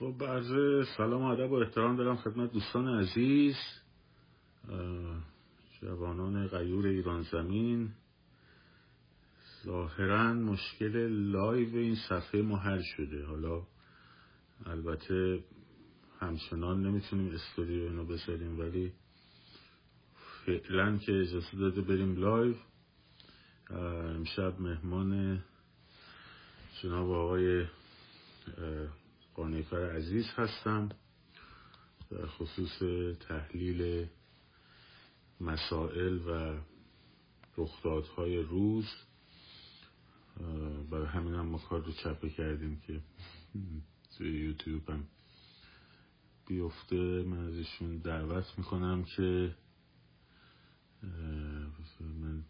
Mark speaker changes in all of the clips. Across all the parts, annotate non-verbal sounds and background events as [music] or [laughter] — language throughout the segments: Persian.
Speaker 1: خب عرض سلام و ادب و احترام دارم خدمت دوستان عزیز جوانان غیور ایران زمین. ظاهرا مشکل live این صفحه ما حل شده. حالا البته همچنان نمی‌تونیم استوری اینو بذاریم ولی فعلا که اجازه داده بریم live. امشب مهمان جناب آقای قانیفر عزیز هستم در خصوص تحلیل مسائل و رخدادهای روز. برای همین هم ما کار رو چپه کردیم که توی یوتیوب هم بیفته. من ازشون دعوت می‌کنم که من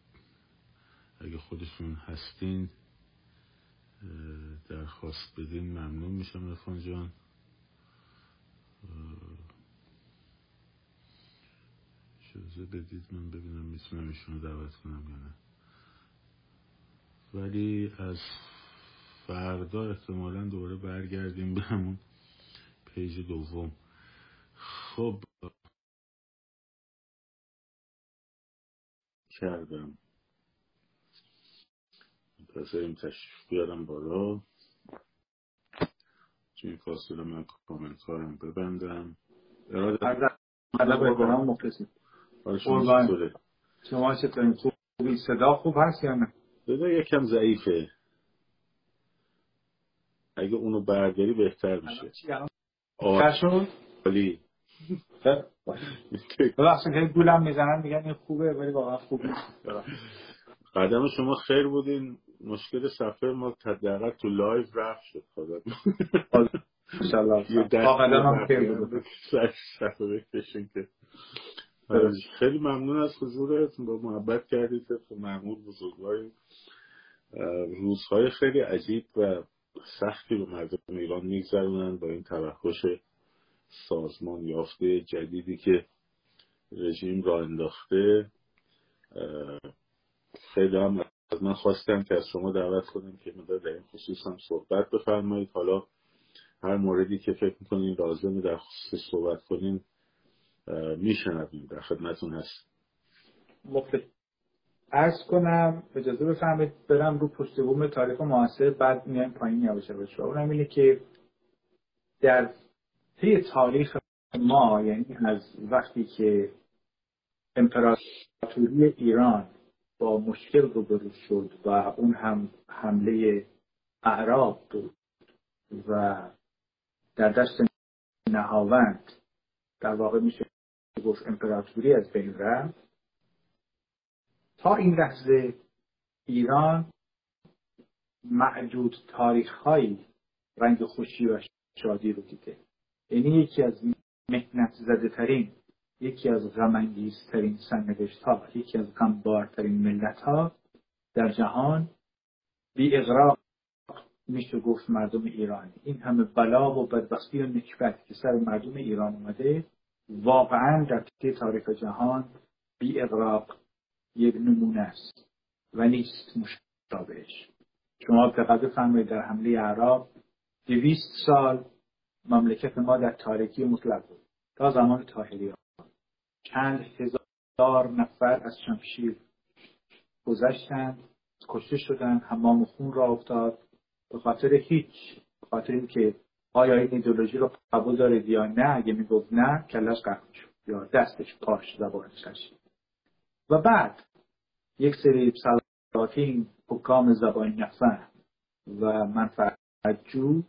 Speaker 1: اگه خودشون هستین درخواست بدین ممنون میشم رفان جان. اجازه بدید من ببینم می‌تونم ایشون رو دعوت کنم یا نه. ولی از فردا احتمالا دوباره برگردیم به همون پیج دوم. خب. کردم. منتظریم تشریف بیارم بالا. تو این فاصله من کامنت هایم ببندم.
Speaker 2: مخلصیم شما چطورین خوبی؟ صدا خوب هست یا نه؟
Speaker 1: صدا یکم ضعیفه. اگه اونو برداری بهتر میشه.
Speaker 2: آره
Speaker 1: عالی. [laughs]
Speaker 2: ببخشید خیلی گولم می‌زنن میگن این خوبه ولی واقعا خوب نیست.
Speaker 1: قدم شما خیر بودین. مشکل صفحه ما تدقیق تو لایو رفت شد خدا. [laughs] [laughs] خیلی ممنون از حضورت. با محبت کردید. معمول بزرگواری. روزهای خیلی عجیب و سختی رو مردم ایران میگذرونن با این توحش سازمان یافته جدیدی که رژیم را انداخته. خیلی هم من خواستم که از شما دعوت کنم که مدار در این خصوص هم صحبت بفرمایید. حالا هر موردی که فکر می‌کنین لازمه در خصوص صحبت کنین میشنویم. در خدمتون هست
Speaker 2: مفت ارز کنم اجازه بفرمایید برم رو پشت بوم تاریخ معاصر بعد میایم پایین یواش یواش. اونم اینه که در طی تاریخ ما یعنی از وقتی که امپراتوری ایران با مشکل روبرو شد و اون هم حمله اعراب بود و در دست نهاوند در واقع میشه گفت امپراتوری از بین رفت. تا این لحظه ایران معدود تاریخهایی رنگ خوشی و شادی رو دیده. یعنی یکی از مهنت زده ترین یکی از غمانگیزترین سرنوشت ها یکی از غمبارترین ملت ها در جهان بی اغراق میشه گفت مردم ایرانی این همه بلا و بدبختی و نکبت که سر مردم ایران اومده واقعا در تاریخ جهان بی اغراق یک نمونه است و نیست مشابهش. شما دقت بفرمایید در حمله عرب دویست سال مملکت ما در تاریکی مطلق بود. تا زمان تاهری چند هزار نفر از شمشیر گذشتند کشته شدند حمام خون را افتاد. به خاطر هیچ به خاطر اینکه آیا این ایدولوژی رو قبول دارید یا نه اگه می‌گفت نه کلش قطع شد یا دستش پاش زبانش و بعد یک سری سلاطین حکام زبان نفهم و منفعتجو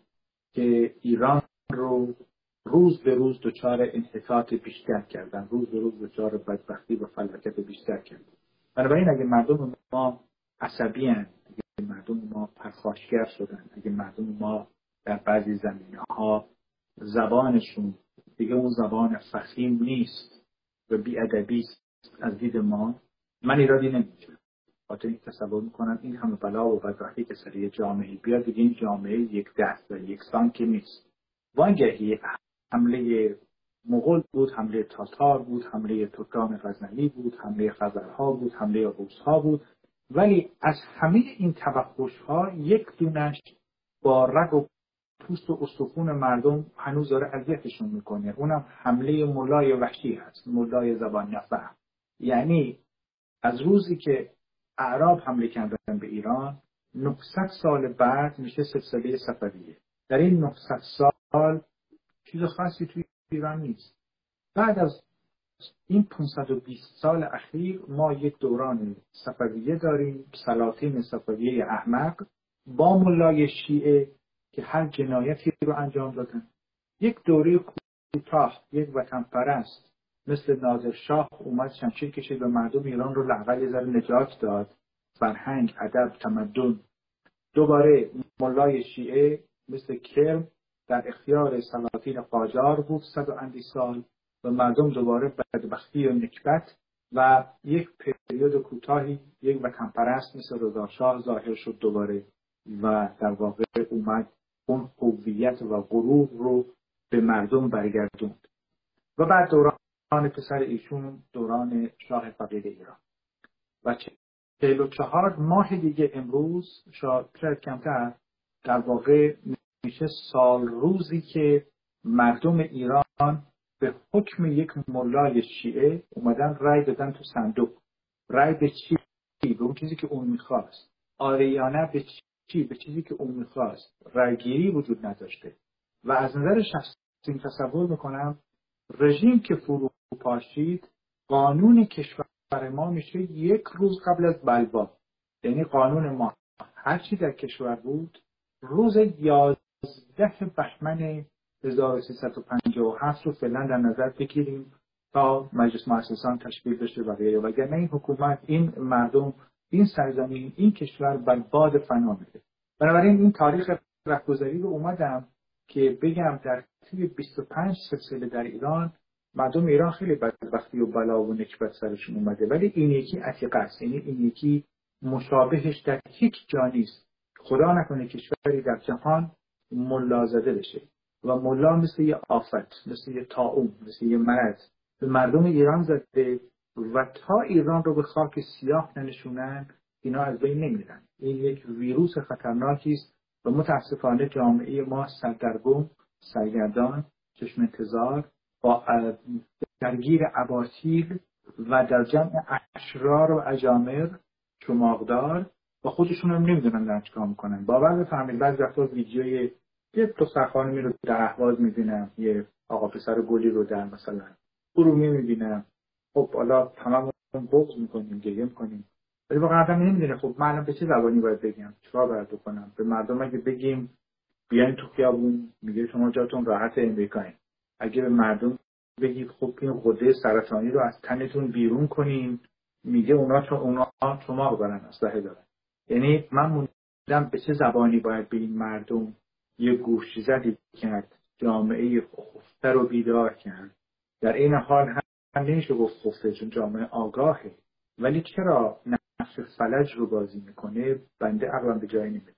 Speaker 2: که ایران رو روز به روز دچار انحطاط بیشتر کردن. روز به روز دچار بدبختی و فلاکت بیشتر کردن. بنابراین اگه مردم ما عصبی اگه مردم ما پرخاشگر شدن اگه مردم ما در بعضی زمینه ها زبانشون دیگه اون زبان فخیم نیست و بیادبی از دید ما من ایرادی نمی‌گیرم. خاطر این تصور می‌کنم این همه بلا و بدبختی که سر جامعه بیاد دیگه این جامعه یک دست و یکسان که نیست. وانگهی حمله مغول بود حمله تاتار بود حمله ترکان غزنوی بود حمله خزرها بود حمله روسها بود. ولی از همه این توحش ها یک دونش با رگ و پوست و استخون مردم هنوز داره اذیتشون می‌کنه. اونم حمله ملای وحشی هست ملای زبان نفهم. یعنی از روزی که اعراب حمله کردن به ایران 900 سال بعد میشه سلسله صفویه. در این 900 سال چیز خاصی توی ایران نیست. بعد از این 520 سال اخیر ما یک دوران صفویه داریم سلاطین صفویه احمق با ملای شیعه که هر جنایتی رو انجام دادن. یک دوره کوتاه یک وطن پرست مثل نادر شاه اومد شمشیر کشید و مردم ایران رو لعقل ذره نجات داد. فرهنگ ادب تمدن. دوباره ملای شیعه مثل کرم در اختیار سلاطین قاجار بود صد و اندی سال و مردم دوباره بدبختی و نکبت و یک پریود کوتاهی یک وطن پرست مثل رضاشاه ظاهر شد دوباره و در واقع اومد اون هویت و غرور رو به مردم برگردوند. و بعد دوران پسر ایشون دوران شاه فقید ایران. و چهل و چهار ماه دیگه امروز شاید کمتر در واقع میشه سال روزی که مردم ایران به حکم یک ملای شیعه اومدن رای دادن تو صندوق. رای به چی؟ به اون چیزی که اون می‌خواست. آریانه به چی؟ به چیزی که اون می‌خواست. رایگیری وجود نداشته. و از نظر شخصی تصور می‌کنم رژیم که فرو پاشید قانون کشور ما میشه یک روز قبل از بلوا. یعنی قانون ما. هرچی در کشور بود روز یازده بهمن 1357 رو فعلا در نظر بگیریم تا مجلس مؤسسان تشکیل بشه و غیره وگرنه این حکومت این مردم این سرزمین این کشور بر باد فنا میده بنابراین این تاریخ رهگذری رو اومدم که بگم در طی 25 سلسله در ایران مردم ایران خیلی بدبختی و بلا و نکبت سرشون اومده. ولی این یکی عتیقه است. یعنی این یکی مشابهش در هیچ جا نیست. خدا نکنه کشوری در جهان ملا زده بشه. و ملا مثل یه آفت مثل یه تاوم مثل یه مرض به مردم ایران زده و تا ایران رو به خاک سیاه ننشونن اینا از بین نمیرن. این یک ویروس خطرناکی است و متاسفانه جامعه ما سردرگم سرگردان چشم انتظار با درگیر اباطیل و در جمع اشرار و اجامر چماغدار و خودشون هم نمی‌دونن دارن می‌کنن. باور بفرمایید بعضی وقتا ویدیوی یه دختر خانمی رو در احواز می‌بینم یه آقا پسر گلی رو در مثلا ارومیه می‌بینم خب حالا تمام بغض می‌کنیم گریه می‌کنیم. ولی واقعا آدم نمی‌دونه. خب من به چه زبانی باید بگم؟ چیکار باید بکنم؟ به مردم اگه بگیم بیاین تو خیابون میگه شما جاتون راحت امریکایی اگه به مردم بگید خب این غده سرطانی رو از تنتون بیرون کنین میگه اونا چون اونا شما برن اسلحه دارن. یعنی من موندم به چه زبانی باید به این مردم یه گوش زدی کرد جامعه خفته رو بیدار کرد. در این حال هم نمیشه گفت خفته چون جامعه آگاهه. ولی چرا نفس فلج رو بازی می‌کنه؟ بنده عقلم به جایی نمیده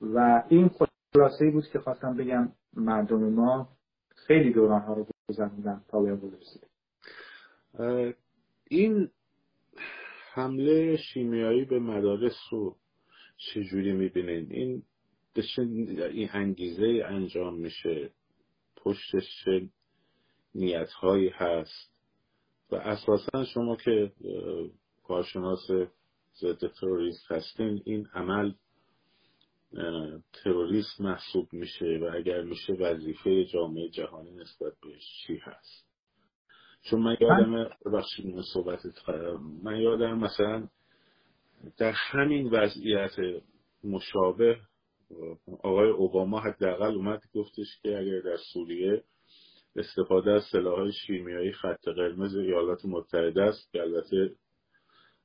Speaker 2: و این خلاصه بود که خواستم بگم مردم ما خیلی دوران ها رو گذروندن تا به
Speaker 1: این حمله شیمیایی به مدارس رو چجوری می‌بینید این این انگیزه انجام میشه. پشتش چه نیت هایی هست؟ و اساسا شما که کارشناس ضد تروریست هستین این عمل تروریست محسوب میشه و اگر میشه وظیفه جامعه جهانی نسبت بهش چی هست؟ چون من یادم ببخشید صحبتت من یادم مثلا در همین وضعیت مشابه آقای اوباما حداقل اومد گفتش که اگر در سوریه استفاده از سلاحهای شیمیایی خط قرمز ایالات متحده است که البته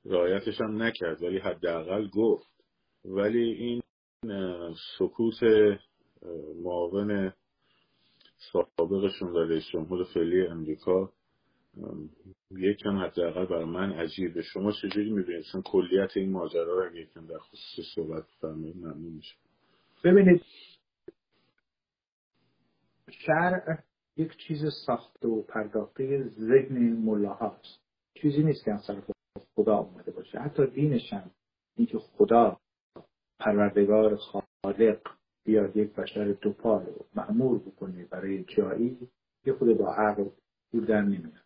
Speaker 1: رعایتش هم نکرد ولی حداقل گفت. ولی این سکوت معاون سابقشون و رئیس جمهور فعلی امریکا یکم حداقل برای من عجیبه شما چجوری می‌بینید کلیت این ماجرا رو اگه یکم در خصوص صحبت فرمایید ممنون میشه
Speaker 2: ببینید شرع یک چیز ساخته و پرداخته ذهن ملاهاست. چیزی نیست که از خدا آمده باشه. حتی دینش هم اینکه خدا پروردگار خالق بیاد یک بشر دوپار رو معمور بکنه برای جایی یه خود با عقل دور در نمیاد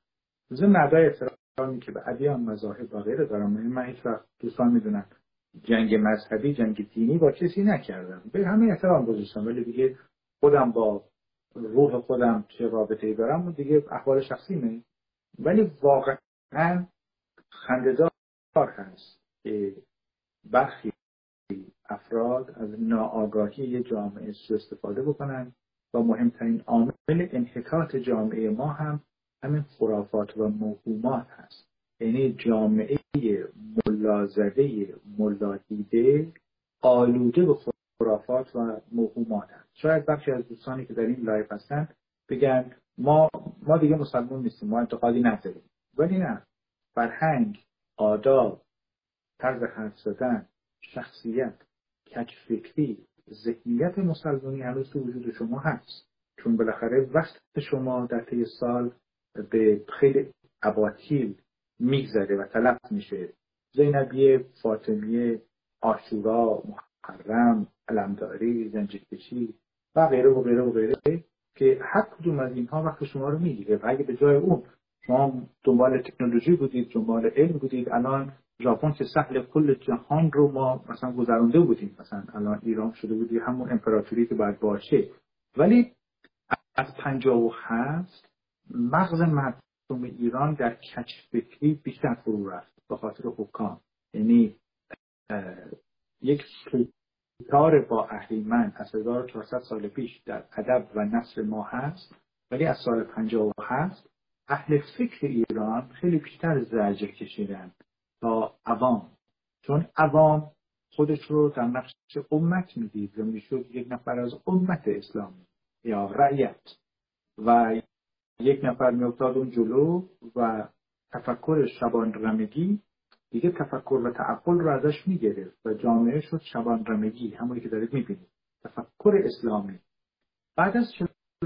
Speaker 2: ضمن مردای احترامی که به ادیان مذاهب و غیره دارم من هیچ وقت دوستان می‌دونن جنگ مذهبی جنگ دینی با کسی نکردم. به همین احترام گذاشتم ولی دیگه خودم با روح خودم چه رابطه دارم و دیگه احوال شخصی نه ولی واقعا خنددار هست که برخی افراد از ناآگاهی جامعه سو استفاده بکنن و مهمترین عامل انحطاط جامعه ما هم همین خرافات و موهومات هست. یعنی جامعه ملازده ملادیده آلوده به خرافات و موهومات هست شاید بخشی از دوستانی که در این لایف هستن بگن ما ما دیگه مسلمان نیستیم ما انتقادی نداریم. ولی نه. فرهنگ آداب طرز حرف زدن شخصیت فکری ذهنیت مسلمانی هنوز تو وجود شما هست. چون بالاخره وقت شما در طی سال به خیلی اباطیل میگذره و تلف میشه. زینبیه فاطمیه آشورا محرم علمداری زنجیرکشی و غیره و غیره و غیره که هر کدوم از اینها وقت شما رو می‌گیره. و اگه به جای اون شما دنبال تکنولوژی بودید دنبال علم بودید الان ژاپن که سهل کل جهان رو ما مثلا گذرونده بودیم. مثلا الان ایران شده بودی همون امپراتوری که باید باشه. ولی از پنجاه و هست مغز مردم ایران در کچ فکری بیشتر فرو رفت به خاطر حکام. یعنی یک کتار با اهریمن از 1400 سال پیش در ادب و نصر ما هست ولی از سال 57 اهل فکر ایران خیلی بیشتر زجر کشیدن تا عوام. چون عوام خودش رو در نقش امت می‌دید و می‌شد یک نفر از امت اسلامی یا رعیت. و یک نفر میافتاد اون جلو و تفکر شبان رمگی دیگه تفکر و تعقل رو ازش می‌گرفت و جامعه شد شبان رمگی همونی که دارید می‌بینید. تفکر اسلامی. بعد از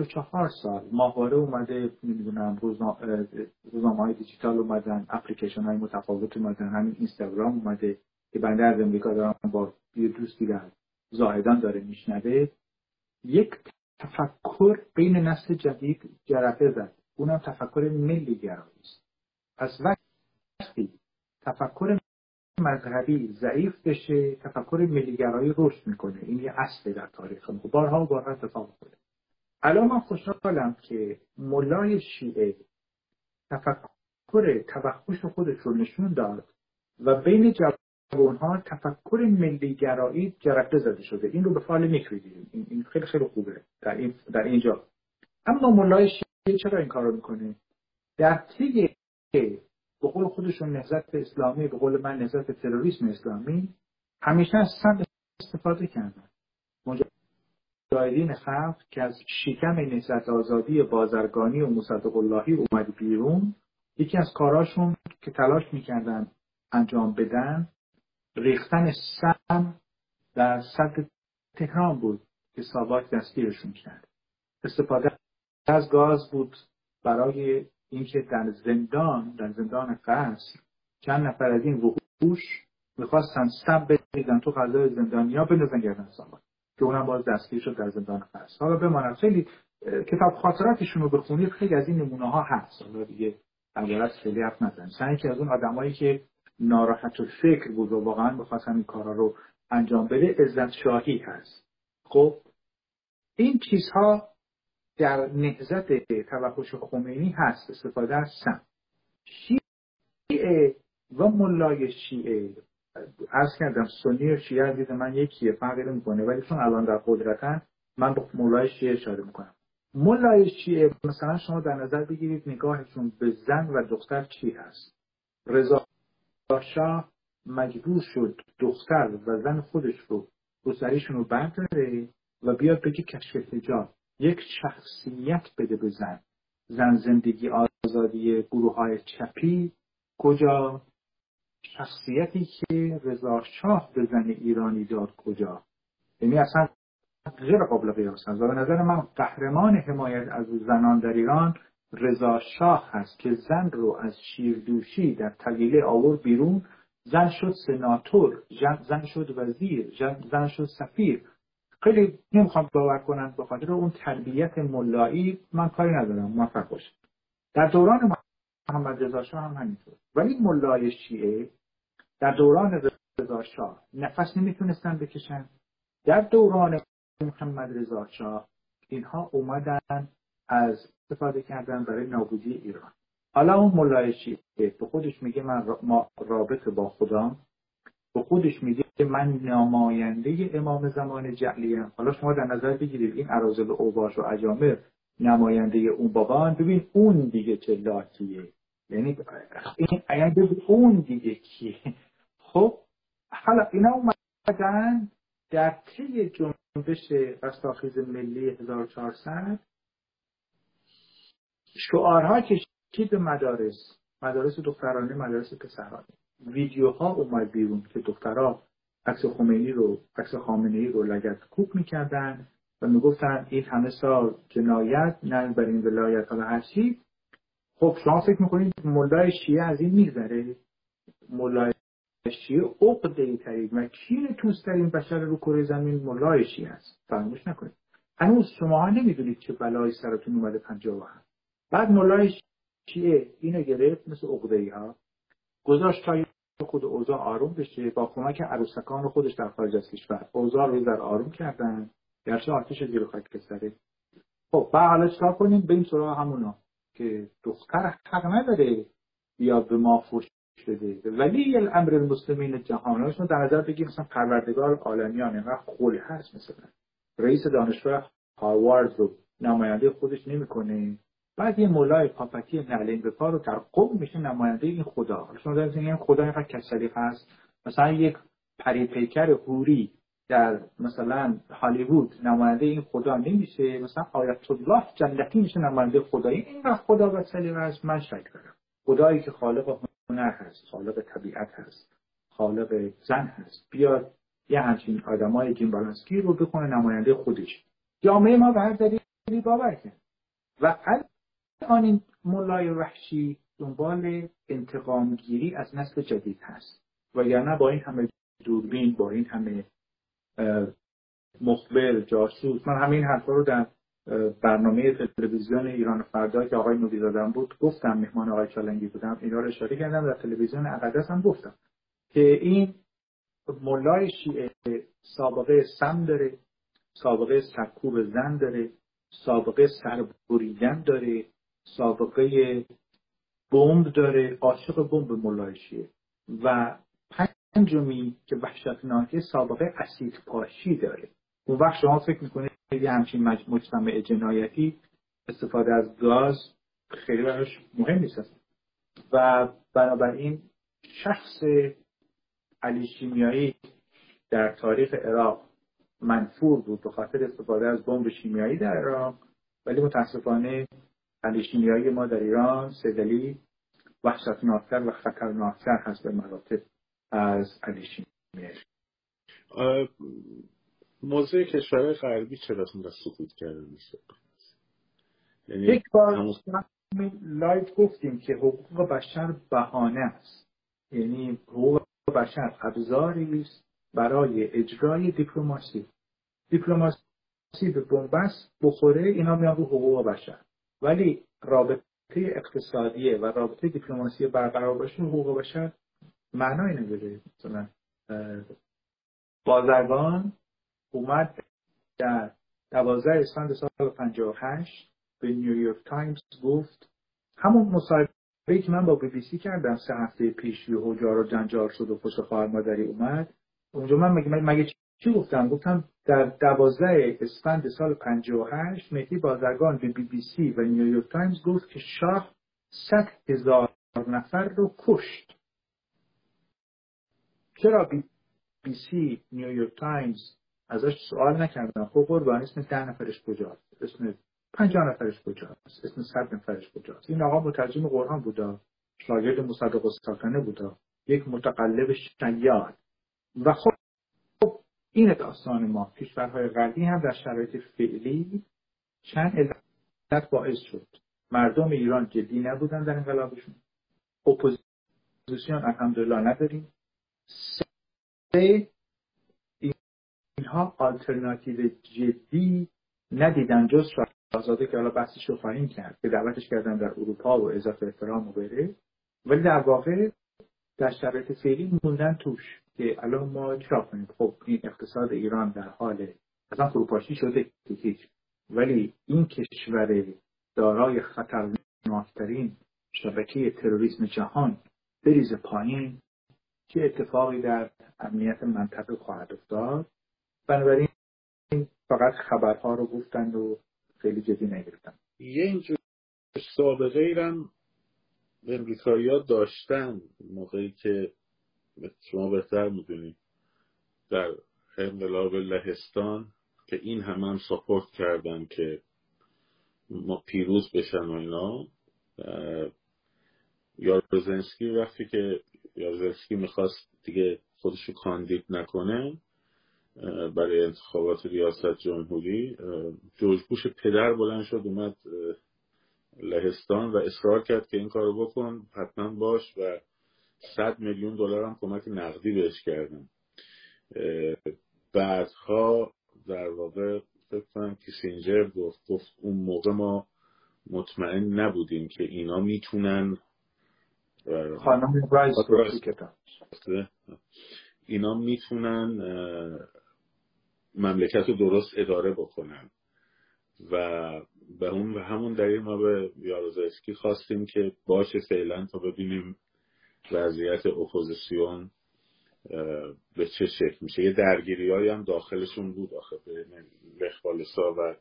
Speaker 2: چهار سال ماهواره اومده نمی‌دونم روزنامه های دیجیتال اومدن اپلیکیشن های متفاوت اومدن همین اینستاگرام اومده که بنده از امریکا دارم با یه دوستی در زاهدان داره میشنوه. یک تفکر بین نسل جدید جرقه زد. اونم تفکر ملی گرایی است. پس وقتی تفکر مذهبی ضعیف بشه تفکر ملیگرایی رشد می‌کنه. این یه اصل در تاریخ بارها و بارها اتفاق افتاده الان من خوشحالم که ملای شیعه تفکر توخش خودش رو نشون داد و بین جوانها تفکر ملیگرایی جرقه زده شده. این رو به فعال میکریدیم این خیلی خیلی خوبه در, این در اینجا. اما ملای شیعه چرا این کار رو می‌کنه؟ در طی به قول خودشون نهزت اسلامی به قول من نهزت تروریسم اسلامی همیشه از سند استفاده کردن. مجاهدین خلق که از شکم نهزت آزادی بازرگانی و مصدق اللهی اومد بیرون یکی از کاراشون که تلاش می‌کردن انجام بدن ریختن سم در صد تهران بود که ساواک دستگیرشون کرد. استفاده از گاز بود برای اینکه در زندان در زندان قصر چند نفر از این وحوش می‌خواستن سم بریزن تو فضای زندانیا بندازن گردن ساواک که اونم باز دستگیر شد در زندان قصر. حالا بماند خیلی کتاب خاطراتشون رو بخونید خیلی از این نمونه ها هست. حالا دیگه عبارت خیلی حرف نزن سعی که از اون آدمایی که ناراحت و فکر بود و واقعا بخواست این کارا رو انجام بده عزت شاهی هست. خب این چیزها در نهزت توحش خمینی هست استفاده از سم. شیعه و ملای شیعه از کردم سنی و شیعه دید من یکیه فرقی نمی‌کنه ولی چون الان در قدرتن من به ملای شیعه اشاره می‌کنم. ملای شیعه مثلا شما در نظر بگیرید نگاهشون به زن و دختر چی هست؟ رضا شاه مجبور شد دختر و زن خودش رو روسریشون رو برداره و بیاد بگه کشف حجاب. یک شخصیت بده به زن. زن زندگی آزادی گروه های چپی. کجا؟ شخصیتی که رضا شاه به زن ایرانی داد کجا؟ یعنی اصلا غیر قابل قیاس به نظر من قهرمان حمایت از زنان در ایران رضا شاه هست که زن رو از شیردوشی در طویله آورد بیرون. زن شد سناتور زن شد وزیر زن شد سفیر. خیلی نمی‌خوام باور کنن به خاطر اون تربیت ملایی من کاری ندارم موفق باشه در دوران محمد رضا شاه هم همینطور. ولی ملای شیعه در دوران رضا شاه نفس نمی‌تونستن بکشن. در دوران محمد رضا شاه اینها اومدن از استفاده کردن برای نابودی ایران. حالا اون ملای شیعه به خودش میگه من رابط با خدا به خودش میگه من نماینده امام زمان جعلیم حالا شما در نظر بگیرید این عرازل اوباش و اجامر نماینده اون بابان. ببین اون دیگه چه لاتیه یعنی این یعنی اون دیگه کیه؟ خب حالا اینا اومدن در طی جنبش رستاخیز ملی 1400 شعارها کشید به مدارس. مدارس دخترانه مدارس پسرانه. ویدیوها اومد بیرون که دخترها عکس خمینی رو عکس خامنه ای رو لگت کوک می‌کردن و می‌گفتن این همه سال جنایت نه بر این ولایت. حالا هرچی خب شما فکر می‌کنید مولای شیعه از این میگذره؟ مولای شیعه عقده ترین و کین توسترین بشر رو کره زمین مولای شیعه است؟ فراموش نکنید. هنوز شما نمی‌دونید چه بلایی سرتون اومده پنجاه هست بعد مولای شیعه اینو گرفت مثل عقده ها. گذاشت تا خود اوضاع آروم بشه با کمک عروسکان خودش در خارج از کشور. اوضاع رو در آروم کردن. گرچه آتش زیر خاک سره خب بعد حالا چکار کنیم؟ این سراغ همونا که دختر حق نداره یا به ما فوش بده. ولی الامر المسلمین جهان در نظر بگیم مثلا پروردگار عالمیان اینقدر خولی هست مثلا. رئیس دانشگاه هاروارد رو نماینده خودش نمی‌کنه. بعد یه مولای پاپتی نعلین به رو در قوم میشه نماینده این خدا. شما در این خدا اینقدر کسری هست. مثلا یک پری پیکر هوری در مثلا هالیوود نماینده این خدا نمیشه. مثلا آیت الله جنتی میشه نماینده خدایی اینقدر خدا و سلیقه است من شک دارم. خدایی که خالق هنر هست خالق طبیعت هست خالق زن هست. بیاد یه همچین آدمای جیم بالانسکی رو بکنه نماینده خودش. جامعه ما به هر دلیلی باور و این مولای وحشی دنبال انتقام گیری از نسل جدید هست. وگرنه با این همه دوربین با این همه مخبر جاسوس من همین حرفا رو در برنامه تلویزیون ایران فردا که آقای نوری دادم بود گفتم مهمان آقای چالنگی بودم اینا رو اشاره کردم در تلویزیون اقدس هم گفتم که این ملای شیعه سابقه سم داره سابقه سرکوب زن داره سابقه سربریدن داره سابقه بمب داره عاشق بمب ملای شیعه و پنجمی که وحشتناکه سابقه اسید پاشی داره. اون وقت شما فکر می‌کنید یه همچین مجتمع جنایتی استفاده از گاز خیلی براش مهم نیست. و بنابراین شخص علی شیمیایی در تاریخ عراق منفور بود به خاطر استفاده از بمب شیمیایی در عراق. ولی متاسفانه علی شیمیایی ما در ایران سید علی وحشتناکتر و خطرناکتر هست به مراتب از شیمیایی
Speaker 1: موضوع کشورهای غربی چرا اینقدر سقوط کرده میشه؟
Speaker 2: یعنی یک بار live گفتیم که حقوق بشر بهانه است. یعنی حقوق بشر ابزاری است برای اجرای دیپلماسی. دیپلماسی به بنبست بخوره اینا میان رو حقوق بشر. ولی رابطه اقتصادیه و رابطه دیپلماسی برقرار باشه حقوق بشر معنای نداره مثلا بازرگان اومد در دوازده اسفند سال 58 به نیویورک تایمز گفت همون مصاحبه که من با بی بی سی کردم سه هفته پیش یه جار و جنجال شد و پشت خواهر مادری اومد. اونجا من مگه, مگه چی گفتم؟ گفتم در دوازده اسفند سال 58 مهدی بازرگان به بی بی سی و نیویورک تایمز گفت که شاه صد هزار نفر رو کشت. چرا بی بی سی نیویورک تایمز ازش سوال نکردن؟ خب قربان اسم ده نفرش کجاست؟ اسم پنجاه نفرش کجاست؟ اسم صد نفرش کجاست؟ این آقا مترجم قرآن بودا شاگرد مصدق السلطنه بودا یک متقلب شیاد. و خب این داستان ما کشورهای غربی هم در شرایط فعلی چند علت باعث شد. مردم ایران جدی نبودن در انقلابشون. اپوزیسیون الحمدلله نداریم. سه اینها آلترناتیو جدی ندیدن جز شاهزاده که حالا بحثش رو خواهیم کرد که دعوتش کردن در اروپا و اضافه احترام و بره. ولی در واقع در شرایط فعلی موندن توش. که الان ما چرا کنیم خب این اقتصاد ایران در حال اصلا فروپاشی شده هیچ. ولی این کشور دارای خطرناکترین شبکه تروریسم جهان بریز پایین چه اتفاقی در امنیت منطقه خواهد افتاد. بنابراین فقط خبرها رو گفتند و خیلی جدی نگرفتن
Speaker 1: یه اینجور سابقه ایرم امریکایی ها داشتن موقعی که شما بهتر می‌دونید در انقلاب لهستان که این همه هم ساپورت کردن که ما پیروز بشن و اینا یارزنسکی وقتی که یارزنسکی می‌خواست دیگه خودشو کاندید نکنه برای انتخابات ریاست جمهوری جورج بوش پدر بلند شد اومد لهستان و اصرار کرد که این کارو بکن حتما باش و صد میلیون دلار هم کمک نقدی بهش کردن. بعدها در واقع فکر کنم کیسینجر گفت گفت اون موقع ما مطمئن نبودیم که اینا می‌تونن
Speaker 2: خانم رایس
Speaker 1: اینا می‌تونن مملکت رو درست اداره بکنن. و به اون همون دلیل ما به یاروزلسکی خواستیم که باشه فعلا تا ببینیم وضعیت اپوزیسیون به چه شکل میشه. یه درگیری هم داخلشون بود آخه به لخ والسا و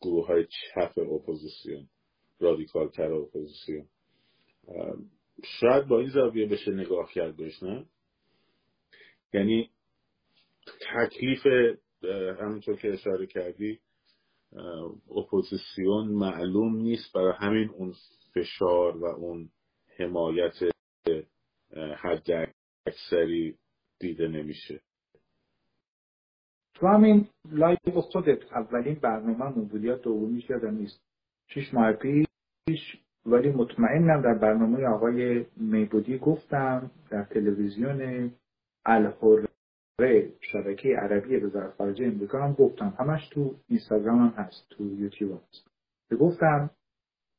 Speaker 1: گروه های چپ اپوزیسیون رادیکال تر اپوزیسیون شاید با این زاویه بشه نگاه کرد بهش نه؟ یعنی تکلیف همونطور که اشاره کردی اپوزیسیون معلوم نیست برای همین اون فشار و اون حمایت حد اکثری دیده نمیشه.
Speaker 2: تو همین live خودت اولین برنامه موبیلیات دومیش یادم نیست. شش ماه پیش ولی مطمئنم در برنامه آقای میبودی گفتم در تلویزیون الحره شبکه عربی وزارت خارجه امریکا هم گفتم. همش تو اینستاگرام هم هست تو یوتیوب هست. گفتم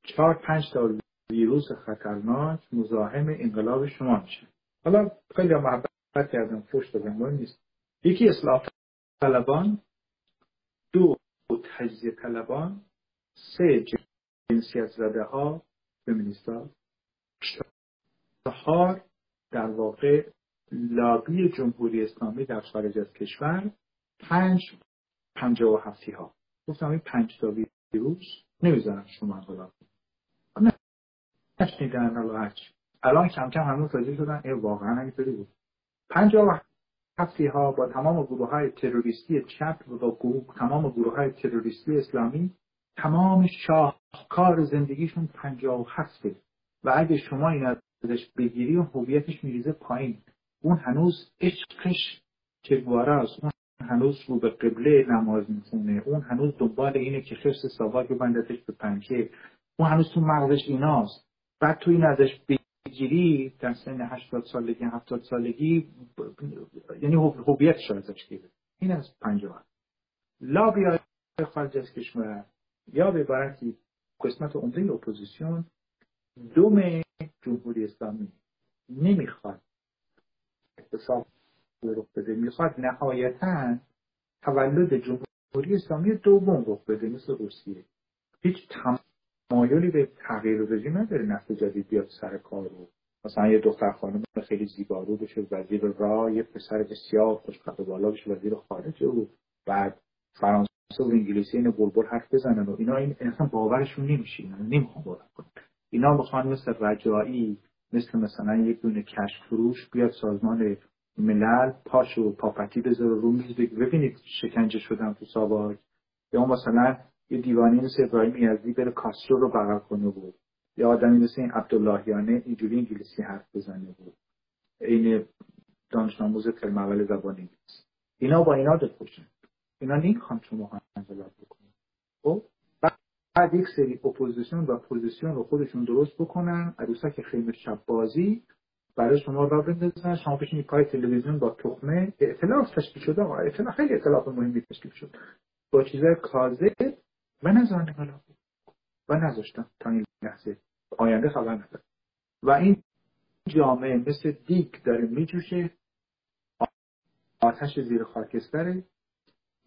Speaker 2: چهار پنج تا ویروس خطرناک مزاحم انقلاب شما میشه. حالا خیلی محبت کردم فوش دادم نیست. یکی اصلاح طلبان دو تجزیه طلبان سه جنسیت زده ها فمینیستا چهار در واقع لابی جمهوری اسلامی در خارج از کشور پنج پنجه و هفتی ها گفتم این پنج تا ویروس نمی‌زنم شما حالا نشنیدن حالا الان کم کم همون توجه شدن. ای واقعا همینطوری بود. پنجاه و هفتی ها با تمام گروه های تروریستی چپ و با تمام گروه های تروریستی اسلامی تمام شاهکار زندگیشون پنجاه و هفته و اگه شما این ازش بگیری و هویتش میریزه پایین. اون هنوز عشقش چگواره است. اون هنوز رو به قبله نماز می‌خونه. اون هنوز دنبال اینه که خرس ساواک بندتش به پنکه. اون هنوز تو مغزش ایناست. بعد تو این ازش بگیری در سن 80 سالگی 70 سالگی یعنی هویتش ازش گیره این از پنجاه لا بیای خارج از کشور. یا به عبارتی قسمت عمده اپوزیسیون دوم جمهوری اسلامی نمی‌خواد. اقتصاد رخ بده. می‌خواد نهایتا تولد جمهوری اسلامی دوم رخ بده مثل روسیه. هیچ تمایلی به تغییر رژیم نداره نفت جدید بیاد سر کار رو مثلا یه دختر خانم خیلی زیبارو بشه وزیر راه یه پسر بسیار خوشقد بالا بشه وزیر خارجه و بعد فرانسه و انگلیسی این بلبل حرف بزنن و اینا این اصلا باورشون نمیشه اینا نمی‌خوان باور کنن. اینا می‌خوان مثل رجایی مثل مثلا یک دونه کشف فروش بیاد سازمان ملل پاش و پاپتی بذاره رو میز ببینید شکنجه شدن تو ساواک یا مثلا یه دیوانه‌ای مثل ابراهیم یزدی بره کاسترو رو بغل کنه بود یا آدمی مثل این عبداللهیانه اینجوری انگلیسی حرف بزنه بود این دانش آموز ترم اول زبان انگلیسی. اینا با اینا خوشن. اینا نمی‌خوان شما انقلاب بکنید خب؟ بعد یک سری اپوزیسیون و پوزیسیون رو خودشون درست بکنن عروسک خیمه شب بازی برای شما راه بندازن شما بشینید پای تلویزیون با تخمه. ائتلاف تشکیل شده. ائتلاف خیلی ائتلاف مهمی تشکیل شد. با چیزای کاذب و نذارن و نذاشتن تا این لحظه. آینده خبر نداره و این جامعه مثل دیگ داره میجوشه. آتش زیر خاکستره.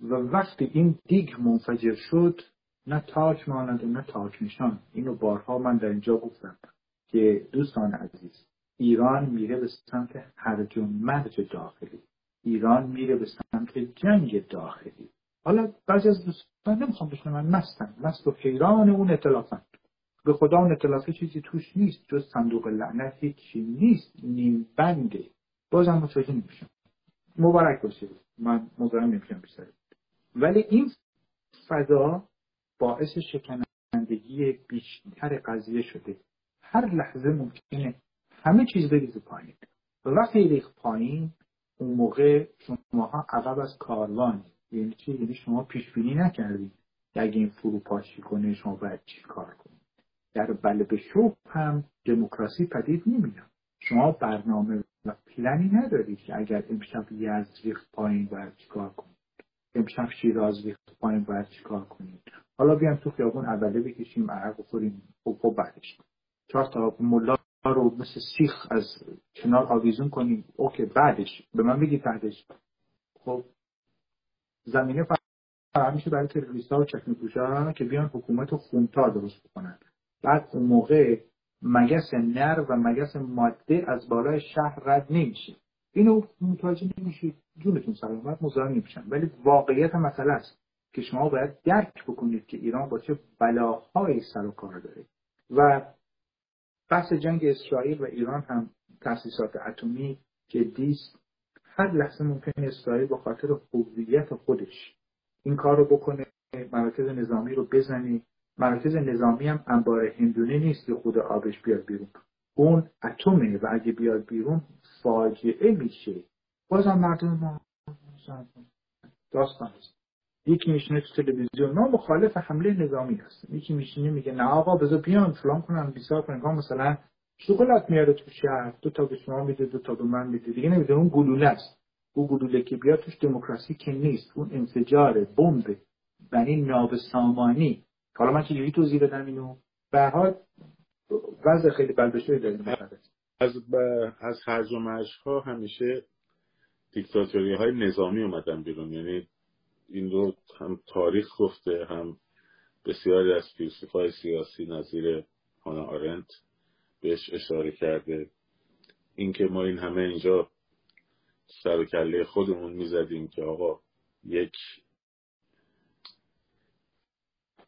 Speaker 2: و وقتی این دیگ منفجر شد نه تاج مانند و نه تاج نشان. اینو بارها من در اینجا گفتم که دوستان عزیز ایران میره به سمت هرج و مرج داخلی. ایران میره به سمت جنگ داخلی. حالا بعضی از دوستان نمی‌خوام من مستن مست و حیران اون اطلافن به خدا اون اطلافه چیزی توش نیست جز صندوق لعنت هیچی نیست نیم بنده. بازم متوجه نمیشم. مبارک باشه من مزاحم نمیشم بیشتر. ولی این فضا باعث شکنندگی بیشتر قضیه شده. هر لحظه ممکنه همه چیز بریزه پایین. وقتی ریخت پایین اون موقع شماها عقب از کاروان یعنی چی؟ یعنی شما پیش بینی نکردید. اگه این فروپاشی کنه شما باید چی کار کنید؟ در به شوق هم دموکراسی پدید نمیاد شما برنامه و پلنی ندارید که اگر امشب یزد ریخت پایین باید چیکار کنید؟ امشب شیراز ریخت پایین باید چیکار کنید؟ حالا بیام تو خیابون اوله بکشیم عرق بخوریم. خب خب بعدش. چهار تا ملا رو مثل سیخ از کنار آویزون کنیم. اوکی بعدش. به من بگید بعدش. خب زمینه فراهم میشه برای تروریست ها و پوشا که بیان حکومت خونتا درست بکنن. بعد اون موقع مگس نر و مگس ماده از بالای شهر رد نمیشه. اینو متوجه نمیشید. جونتون سلامت مزاحم نمیشن. ولی واقعیت مسئله است که شما باید درک بکنید که ایران با چه بلاهای سر و کار داره. و بحث جنگ اسرائیل و ایران هم تاسیسات اتمی جدی است. هر لحظه ممکن اسرائیل با خاطر هویت خودش این کار رو بکنه مراکز نظامی رو بزنه. مراکز نظامی هم انبار هندونه نیست که خود آبش بیاد بیرون. اون اتمه و اگه بیاد بیرون فاجعه میشه. بازم مردم ما داستان است. یکی میشینه تو تلویزیون. ما مخالف حمله نظامی هستیم. یکی میشینه میگه نه آقا بذار بیان فلان کنن بیسار کنن. مثلا شکلات میاره تو شهر. دو تا به شما میده دو تا به من میده. دیگه نمیده اون گلوله است. اون گلوله که بیاد توش دموکراسی که نیست. اون انفجار بمب یعنی ناب سامانی حالا من چجوری توضیح بدم اینو؟ به حال وضع خیلی بلبشوی داریم
Speaker 1: از از هرج و ها همیشه دیکتاتوری های نظامی اومدن بیرون. یعنی این رو هم تاریخ گفته هم بسیاری از فیلسوفای سیاسی نظیر هانا آرنت بهش اشاره کرده. اینکه ما این همه اینجا سر و کله خودمون می‌زدیم که آقا یک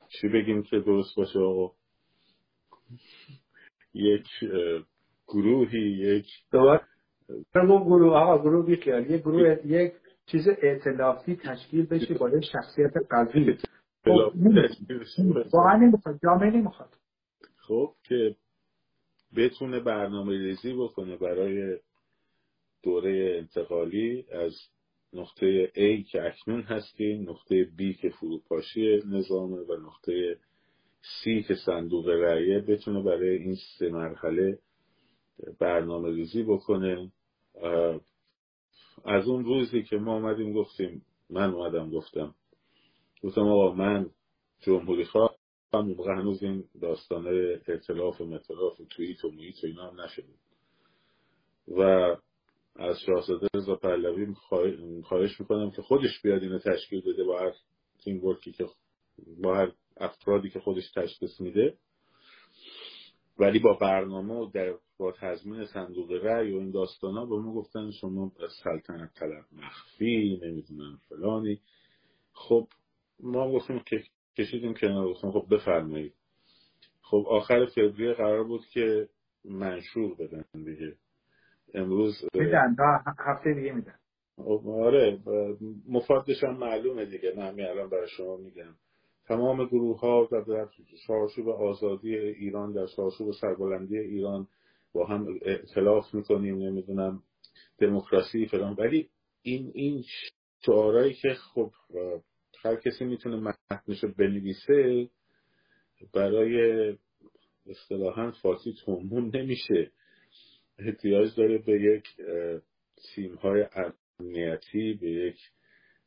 Speaker 1: چی بگیم که درست باشه آقا؟ یک گروهی یک
Speaker 2: گروه آقا گروه بیخیال یک گروه یک چیز اعتلافی تشکیل بشه با یک شخصیت قوی. خب، واقعا نمی‌خواد جامعه نمی‌خواد.
Speaker 1: خب که بتونه برنامه ریزی بکنه برای دوره انتقالی از نقطه A که اکنون هستیم نقطه B که فروپاشی نظامه و نقطه C که صندوق رعیه بتونه برای این سه مرحله برنامه ریزی بکنه. از اون روزی که ما آمدیم گفتیم من اومدم گفتم. گفتم آقا من جمهوری خواه هم موقع هنوز این داستانه اعتلاف و متلاف و توییت و محیط و اینا هم نشده و از شاهزاده رضا پهلوی خواهش می‌کنم که خودش بیاد اینو تشکیل بده با هر تیم ورکی که با هر افرادی که خودش تشخیص میده. ولی با برنامه و در با تضمین صندوق رأی و این داستان ها به ما گفتن شما سلطنت طلب مخفی نمی‌دونم فلانی. خب ما گفتیم که کشیدیم کنار گفتم خب بفرمایید. خب آخر فوریه قرار بود که منشور بدن دیگه. امروز
Speaker 2: میدن هفته دیگه میدن.
Speaker 1: خب، آره مفادش هم معلومه دیگه. نه همین الان برای شما میگم. تمام گروه ها در چارچوب آزادی ایران در چارچوب سربلندی ایران با هم اعتلاف می‌کنیم نمی‌دونم دموکراسی فلان. ولی این این شعارهایی که خب هر کسی می‌تونه متنشو بنویسه برای اصطلاحا فارسی تومون نمیشه. احتیاج داره به یک تیم های امنیتی به یک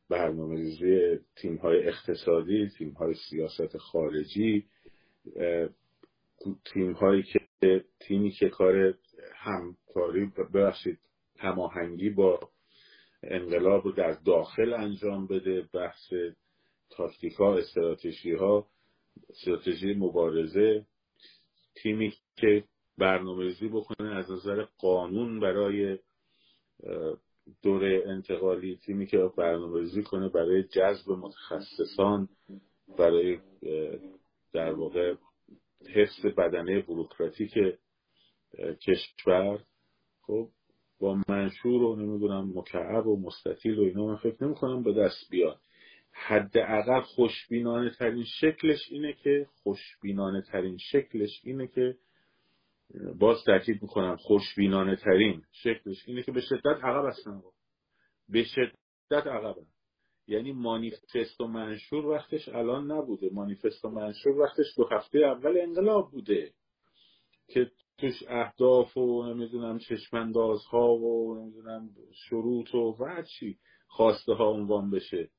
Speaker 1: برنامه ریزی تیم های اقتصادی تیم های سیاست خارجی تیم هایی که تیمی که کار همکاری ببخشید هماهنگی با انقلاب رو در داخل انجام بده بحث تاکتیک ها استراتژی ها استراتژی مبارزه تیمی که برنامه ریزی بکنه از نظر قانون برای دوره انتقالی تیمی که برنامه ریزی کنه برای جذب متخصصان برای در واقع حفظ بدنه بروکراتیک کشور. خب با منشور و نمی‌دونم مکعب و مستطیل و اینا من فکر نمی کنم به دست بیاد. حداقل خوشبینانه ترین شکلش اینه که خوشبینانه ترین شکلش اینه که باز تاکید می‌کنم خوشبینانه ترین شکلش اینه که به شدت عقب هستن به شدت عقب یعنی مانیفست و منشور وقتش الان نبوده. مانیفست و منشور وقتش دو هفته اول انقلاب بوده. که توش اهداف و نمی‌دونم چشمنداز ها و نمی‌دونم شروط و چی خواسته ها عنوان بشه.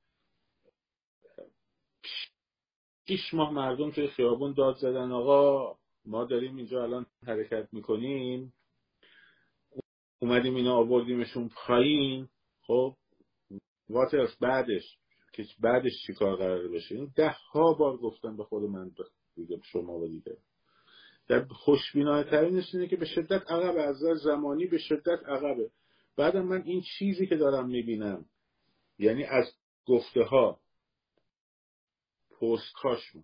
Speaker 1: شیش ماه مردم توی خیابون داد زدن آقا ما داریم اینجا الان حرکت می‌کنیم. اومدیم اینا آوردیمشون پایین. خب واترس بعدش که بعدش چیکار قرار بشه؟ این ده ها بار گفتم به خود من دیگه شما و دیگه در خوشبینانه ترینش اینه که به شدت عقب از زمانی به شدت عقبه. بعدم من این چیزی که دارم می‌بینم یعنی از گفته ها پستهاشون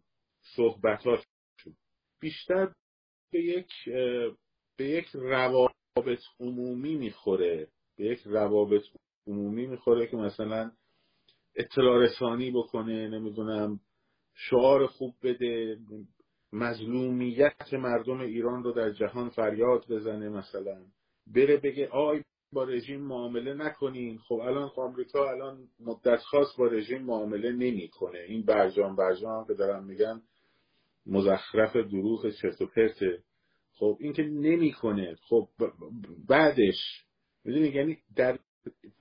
Speaker 1: صحبتاشون بیشتر به یک به یک روابط عمومی می‌خوره. به یک روابط عمومی می‌خوره که مثلا اطلاع رسانی بکنه نمی‌دونم شعار خوب بده مظلومیت مردم ایران رو در جهان فریاد بزنه مثلا. بره بگه آی با رژیم معامله نکنین. خب الان آمریکا الان مدت خاص با رژیم معامله نمی‌کنه. این برجام برجام که دارن میگن مزخرف دروغ چرت و پرته. خب این که نمی‌کنه. خب بعدش می‌دونی؟ یعنی در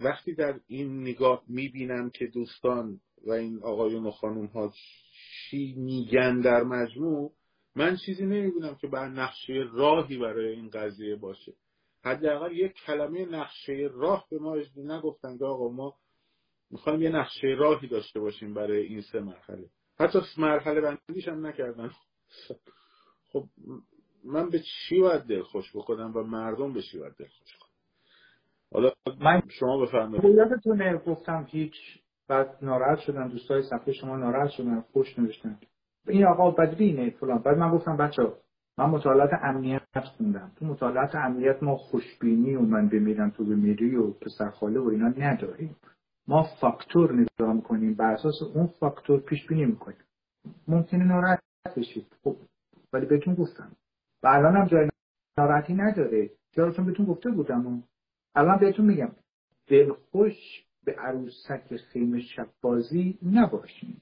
Speaker 1: وقتی در این نگاه می‌بینم که دوستان و این آقایون و خانم ها چی میگن در مجموع من چیزی نمی‌بینم که بر نقشه راهی برای این قضیه باشه. حداقل یک کلمه نقشه راه به ما نگفتن که آقا ما می‌خوایم یه نقشه راهی داشته باشیم برای این سه مرحله. حتی مرحله بندیش هم نکردن. خب من به چی باید دل خوش بکنم و مردم به چی باید دل خوش کنم حالا من شما بفرمایید.
Speaker 2: یادتونه گفتم هیچ بعد ناراحت شدن دوستای صفحه شما ناراحت شدن خوش نوشتن. این آقا بدبینه فلان. بعد من گفتم بچه من مطالعات امنیت خوندم. تو مطالعات امنیت ما خوشبینی و من بمیرم تو بمیری و پسرخاله و اینا نداریم. ما فاکتور نگاه می‌کنیم. بر اساس اون فاکتور پیش بینی می‌کنیم. ممکنه ناراحت بشید. خب ولی بهتون گفتم. و الان هم جای ناراحتی نداره. چرا چون بهتون گفته بودم. و الان بهتون میگم. دلخوش به عروسک خیمه شب بازی نباشین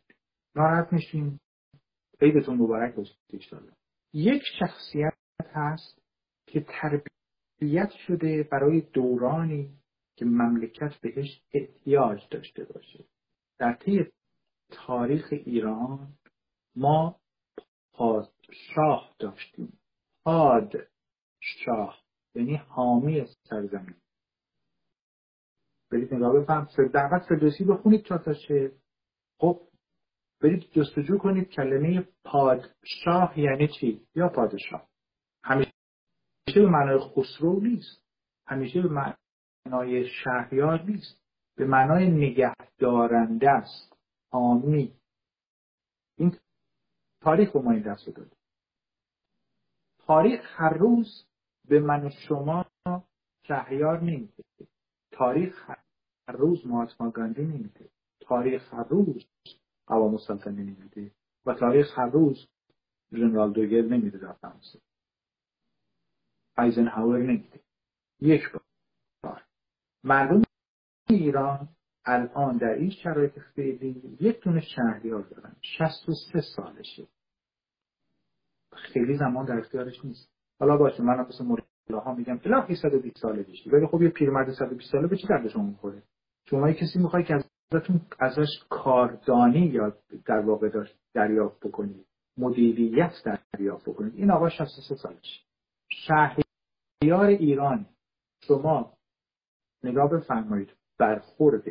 Speaker 2: ناراحت نشین. عیدتون مبارک باشید یک شخصیت هست که تربیت شده برای دورانی که مملکت بهش احتیاج داشته باشه. در طی تاریخ ایران ما پادشاه داشتیم. پاد شاه یعنی حامی سرزمین. برید نگاه بفهم. دعوت فردوسی بخونید چه. خب برید جستجو کنید کلمه پادشاه یعنی چی؟ یا پادشاه. همیشه به معنای خسرو نیست. همیشه به معنای شهریار نیست. به معنای نگهدارنده است. حامی این تاریخ به ما این دست داد تاریخ هر روز به من و شما شهریار نمیده. تاریخ هر روز مهاتما گاندی نمیده. تاریخ هر روز قوام السلطنه نمیده و تاریخ هر روز جنرال دوگر نمیده در فرانسه هاور نمیده یک بار. مردم ایران الان در این شرایط فعلی یک دونه شهریار دارن. 63 سالشه. خیلی زمان در اختیارش نیست. حالا باشه من مثل مورد ها میگن الهی 120 ساله بشی ولی خب یه پیرمرد 120 ساله به چی درد شما می‌خوره؟ شما کسی می‌خوای که ازتون ازش کاردانی یا در واقع داشت دریافت بکنید. مدیریت دریافت بکنید. این آقا 63 سالش. شهریار ایران. شما نگاه بفرمایید. برخورد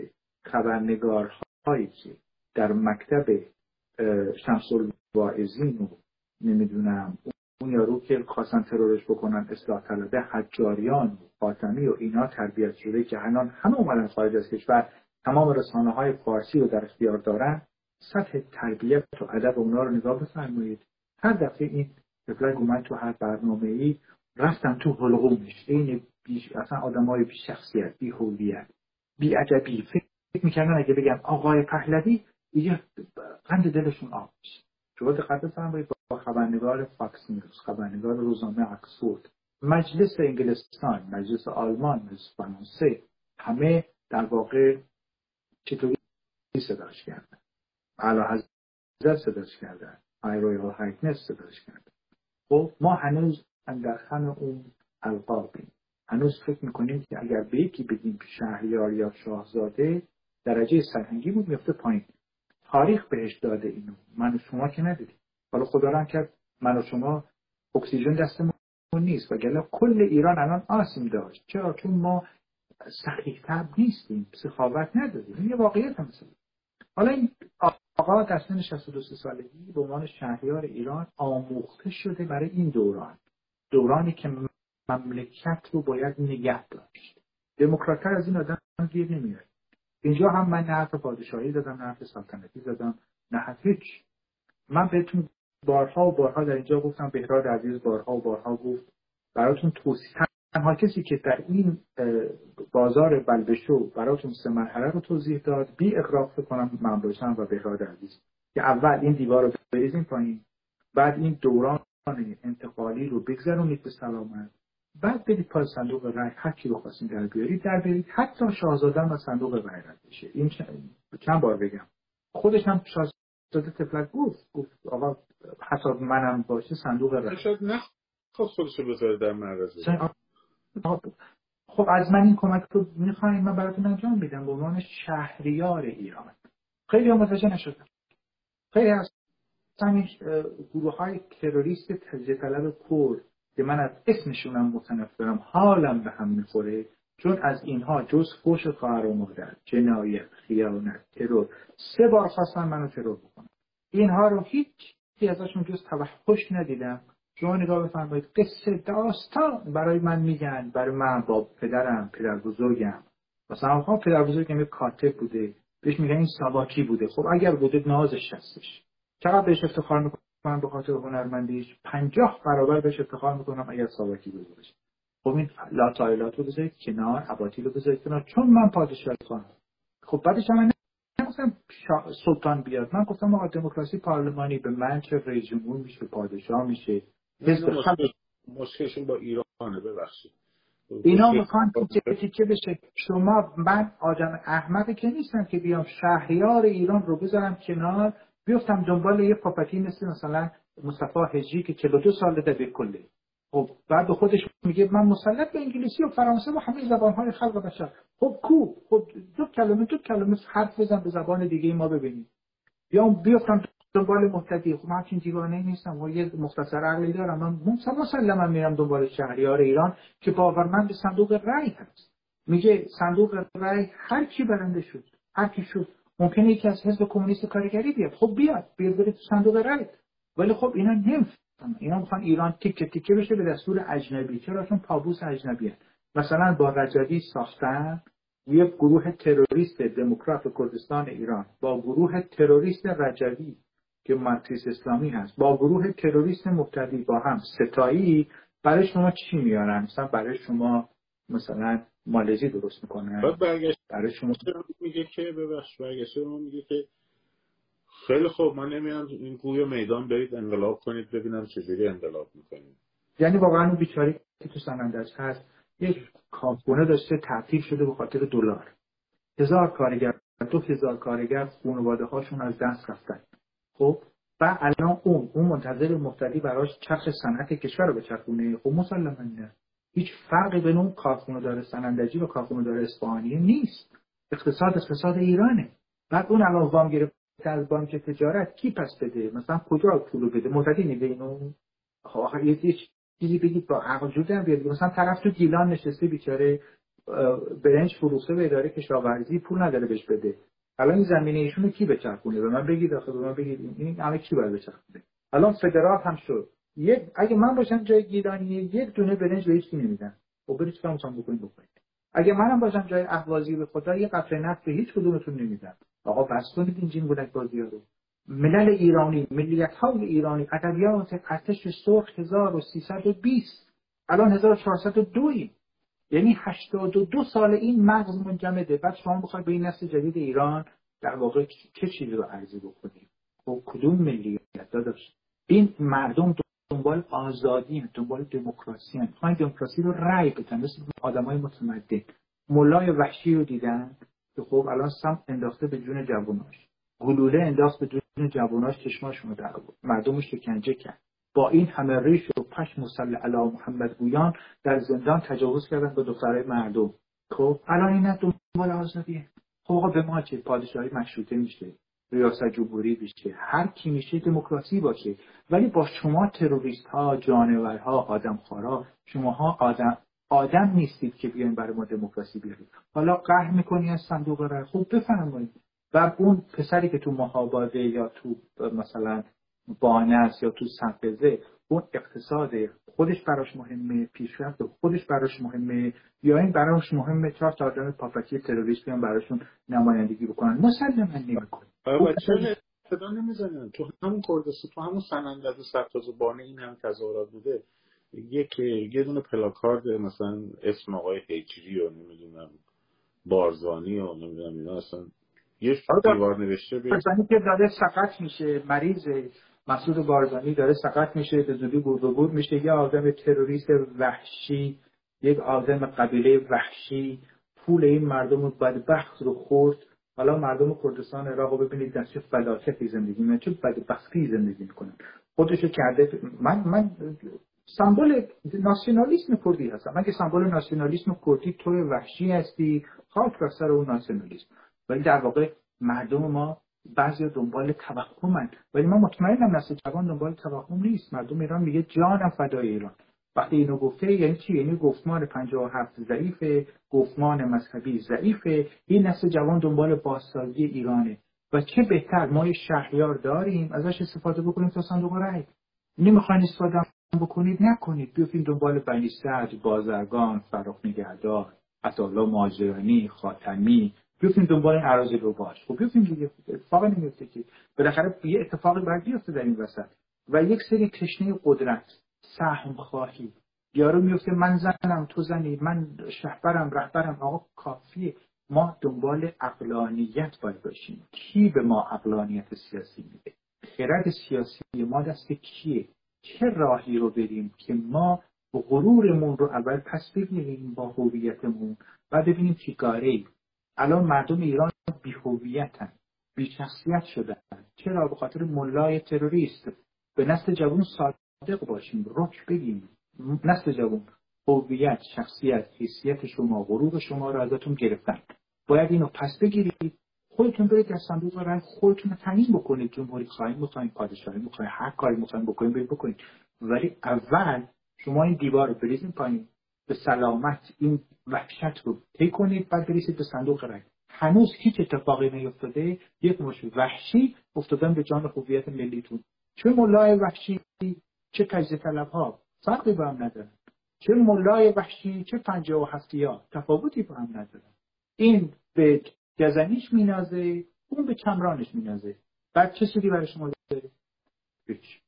Speaker 2: خبرنگارهایی که در مکتب شمس الواعظین نمی‌دونم. اون یارو که خواستن ترورش بکنن اصلاح طلبه حجاریان و خاتمی و اینا تربیت شده که هنان همه اومدن خارج از کشور. تمام رسانه های فارسی رو در اختیار دارن سطح تربیت و ادب اونا رو نگاه بفرمایید. هر دفعه این طفلک اومد تو هر برنامه ای رفتن تو حلقومش این بیش اصلا آدم های بی شخصیت بی هویت بی عجبی فکر می‌کردن اگه بگم آقای پهلوی دیگه قند دلشون آب میشه. شما دقت بفرمایید با خبرنگار فاکس نیوز خبرنگار روزنامه اکسفورد مجلس انگلستان مجلس آلمان مجلس فرانسه همه در واقع چطوری صداش کردن اعلاحضرت صداش کردن His Royal Highness صداش کردن خب ما هنوز در خم اون القابیم. هنوز فکر می‌کنیم که اگر به یکی بگیم شهریار یا شاهزاده درجه سرهنگی بود میفته پایین. تاریخ بهش داده اینو. من و شما که ندیدیم. حالا خدا رحم کرد من و شما اکسیژن دستمون نیست. و گله کل ایران الان آسیم داشت. چرا؟ چون ما سخیح تب نیستیم سخاوت نداریم. یه واقعیت هم حالا این آقا در سن 62 سالگی به عنوان شهریار ایران آموخته شده برای این دوران. دورانی که مملکت رو باید نگه داشت. دموکراتر از این آدم گیر نمیاد اینجا هم من نه حرف پادشاهی زدم نه حرف سلطنتی زدم نه هیچ. من بهتون بارها و بارها در اینجا گفتم بهراد عزیز بارها و بارها گفت. براتون توصیح تنها کسی که در این بازار بلبشو براتون سه مرحله رو توضیح داد بی اقراق کنم باشم و بهراد عزیز. که اول این دیوار رو بریزیم پایین بعد این دوران انتقالی رو بگذرونید به سلامت. بعد برید پای صندوق رای هر کی رو خواستین در بیارید در برید حتی شاهزاده و صندوق رای رد بشه. این چند بار بگم. خودش هم شاهزاده تفلک گفت گفت آقا حتی منم باشه صندوق رای.
Speaker 1: شاید نخواست خودش رو بذاره در معرض.
Speaker 2: خب از من این کمک رو می‌خواین من براتون انجام میدم. به عنوان شهریار ایران. خیلی هم متوجه نشدم. خیلی از همین گروه های تروریست تجزیه طلب کرد که من از اسمشونم متنفرم حالم به هم می‌خوره چون از اینها جز فوش خواهر و مادر جنایت خیانت ترور سه بار خواستن منو ترور بکنم اینها رو هیچ ازشون جز توحش ندیدم. شما نگاه بفرمایید. قصه داستان برای من میگن. برای من با پدرم پدر بزرگم مثلا خب پدر بزرگم یک کاتب بوده. بهش میگن این سواکی بوده. خب اگر بوده نازش هستش. چقدر بهش افتخار می‌کنم به خاطر هنرمندیش؟ پنجاه برابر بهش افتخار می‌کنم اگر ساواکی بوده باشه. خب این لاتایلات رو بذارید کنار عباطیل رو بذارید کنار. چون من پادشاه خواهم. خب بعدش من نگفتم سلطان بیاد. من گفتم آقا دموکراسی پارلمانی به من چه رئیس جمهور میشه پادشاه میشه.
Speaker 1: مشکلشون با ایرانه ببخشید.
Speaker 2: اینا می‌خوان تیکه بشه؟ شما من آدم احمقی که نیستم که بیام شهریار ایران رو بذارم کنار بیفتم دنبال یه پاپتی مثل مثلا مصطفی هجی که 42 ساله در کله خب بعد خودش میگه من مسلط به انگلیسی و فرانسه و همه زبانهای خلق بشر. خب کو؟ خب دو کلمه دو کلمه حرف بزن به زبان دیگه ما ببینیم. یا بیفتم دنبال محتدی خب من همچین دیوانه نیستم. و یه مختصر عقلی دارم. من مسلما میرم دنبال شهریار ایران که باورمند به صندوق رأی هست. میگه صندوق رأی هر کی برنده شد هر کی شد ممکنه یکی از حزب کمونیست کارگری بیاد. خب بیاد بیاد بره تو صندوق رأی. ولی خب اینا نمی‌فهمن. اینا می‌خوان ایران تیکه تیکه بشه به دستور اجنبی. چرا چون پابوس اجنبیه مثلا با رجبی ساختن یک گروه تروریست دموکرات کردستان ایران. با گروه تروریست رجبی. که مارکسیست اسلامی هست. با گروه تروریست مبتدی با هم ستایی برای شما چی میارن؟ مثلا برای شما مثلا مالزی درست می‌کنه؟
Speaker 1: بعد برگشت
Speaker 2: برای شما
Speaker 1: میگه که ببخش برگشت. ما میگه که خیلی خوب من نمیام. این گوی میدان برید انقلاب کنید ببینم چجوری انقلاب می‌کنید.
Speaker 2: یعنی واقعا اون بیچاری که تو سنندج هست یک کارخونه داشته تعطیل شده به خاطر دلار. هزار کارگر دو هزار کارگر خانواده هاشون از دست رفتن. خب و الان اون اون منتظر مفتدی براش چرخ صنعت کشور رو به چرخونه. خب مسلما نه. هیچ فرقی بین اون کارخونه داره سنندجی و کارخونه داره اصفهانی نیست. اقتصاد اقتصاد ایرانه. بعد اون الان وام گرفته از بانک تجارت کی پس بده؟ مثلا کجا پول بده؟ معتقدی میده اینو. آخر یه چیزی بگید با عقل جور بیاد. مثلا طرف تو گیلان نشسته بیچاره برنج فروخته به اداره کشاورزی پول نداره بهش بده. الان زمینه ایشون رو کی بچرخونه به من بگید آخه به من بگید. این همه کی باید بچرخونه؟ الان فدرال هم شد. یک اگه من باشم جای گیلانی یک دونه برنج به هیچ کی نمیدن خب برید چیکار می‌خوام بکنید بکنید اگه منم باشم جای اهوازی به خدا یه قطره نفت به هیچ کدومتون نمیدن آقا بس کنید این جین بودک بازی رو. ملل ایرانی ملیت های ایرانی ادبیات ارتش سرخ 1320 الان 1402 یعنی 82 سال این مغز منجمده. بعد شما بخواید به این نسل جدید ایران در واقع چه چیزی رو عرضه بکنید خب کدوم ملیت داشت این مردم دنبال آزادی دنبال دموکراسی هستند دموکراسی رو رأی بدن. مثل آدمای متمدن. ملای وحشی رو دیدن که خب الان سم انداخته به جون جواناش. گلوله انداخت به جون جواناش چشماشون رو در مردم شکنجه کرد. با این همه ریش و پشم و علی محمد گویان در زندان تجاوز کردن به دخترای مردم. خب الان این دنبال آزادیه خب به ما چه؟ پادشاهی مشروطه میشه. ریاست جمهوری بشه هر کی میشه دموکراسی باشه. ولی با شما تروریست ها جانورها آدمخوارا شماها آدم آدم نیستید که بیاین برای ما دموکراسی بیارید. حالا قهر می‌کنی از صندوق رای خوب بفرمایید. و اون پسری که تو مهاباده یا تو مثلا بانس یا تو سنقزه اون اقتصاد خودش براش مهمه پیشرفت خودش براش مهمه یا این براش مهمه چهار تا آدم پاپکی تروریست بیان براشون نمایندگی بکنن. مسلما نمی‌کنه
Speaker 1: چرا صدا نمی‌زنن؟ تو همون کردستان تو همون سنندج و بانه این هم تظاهرات بوده یک یه دونه پلاکارد مثلا اسم آقای هجری و نمی‌دونم بارزانی و نمی‌دونم اینا اصلا یه آره، دیوار نوشته
Speaker 2: بید که داره سقط میشه مریض مسعود بارزانی داره سقط میشه به زودی بود میشه. یه آدم تروریست وحشی یک آدم قبیله وحشی پول این مردم بدبخت رو خورد. حالا مردم کردستان عراق رو ببینید در چه فلاکتی زندگی می‌کنن چه بدبختی زندگی می‌کنن. خودشو کرده من من سمبل ناسیونالیسم کردی هستم. من که سمبل ناسیونالیسم کردی تو وحشی هستی خاک بر سر اون ناسیونالیسم. ولی در واقع مردم ما بعضی دنبال توهمن. ولی من مطمئنم نسل جوان دنبال توهم نیست. مردم ایران میگه جانم فدای ایران. وقتی اینو گفته یعنی چی؟ یعنی گفتمان 57 ضعیفه گفتمان مذهبی ضعیفه. این نسل جوان دنبال بازسازی ایرانه. و چه بهتر ما شهریار داریم ازش استفاده بکنیم تا صندوق رأی. نمی‌خواین استفاده بکنید؟ نکنید. بیفتیم دنبال بنی سعد بازرگان فراخ نگهدار عطاالله ماجرانی خاتمی. بیفتیم دنبال این عراضی رو باش. خب بیفتیم دیگه اتفاق نمیفته که بالاخره یه اتفاقی باید بیفته در این وسط. و یک سری تشنه قدرت سهم خواهی. یارو میفته من زنم تو زنی من شهبرم رهبرم. آقا کافیه. ما دنبال اقلانیت باید باشیم. کی به ما اقلانیت سیاسی میده؟ خرد سیاسی ما دست کیه؟ چه راهی رو بریم که ما غرورمون رو اول پس بگیریم با هویتمون و ببینیم چی کاره الان مردم ایران بی هویتن بی شخصیت شدن. چرا؟ به خاطر ملای تروریست. به نسل جوان صادق باشیم رک بگیم. نسل جوان هویت شخصیت حیثیت شما غرور شما رو ازتون گرفتن. باید اینو پس بگیرید. خودتون برید در صندوق رای خودتون تعیین بکنید. جمهوری خواهیم می‌خوایم پادشاهی می‌خوایم هر کاری می‌خوایم بکنیم برید بکنید. ولی اول شما این دیوار رو بریزین پایین. به سلامت این وحشت رو طی کنید بعد برسید به صندوق رای هنوز هیچ اتفاقی نیفتاده. یک مش وحشی افتادن به جان خوبیت ملیتون. چه ملای وحشی چه تجزیه طلب ها فرقی با هم ندارن. چه ملای وحشی چه پنجه و هفتی ها تفاوتی با هم ندارن. این به گزنیش مینازه اون به کمرانش مینازه. بعد چه سودی برای شما داره؟ هیچ.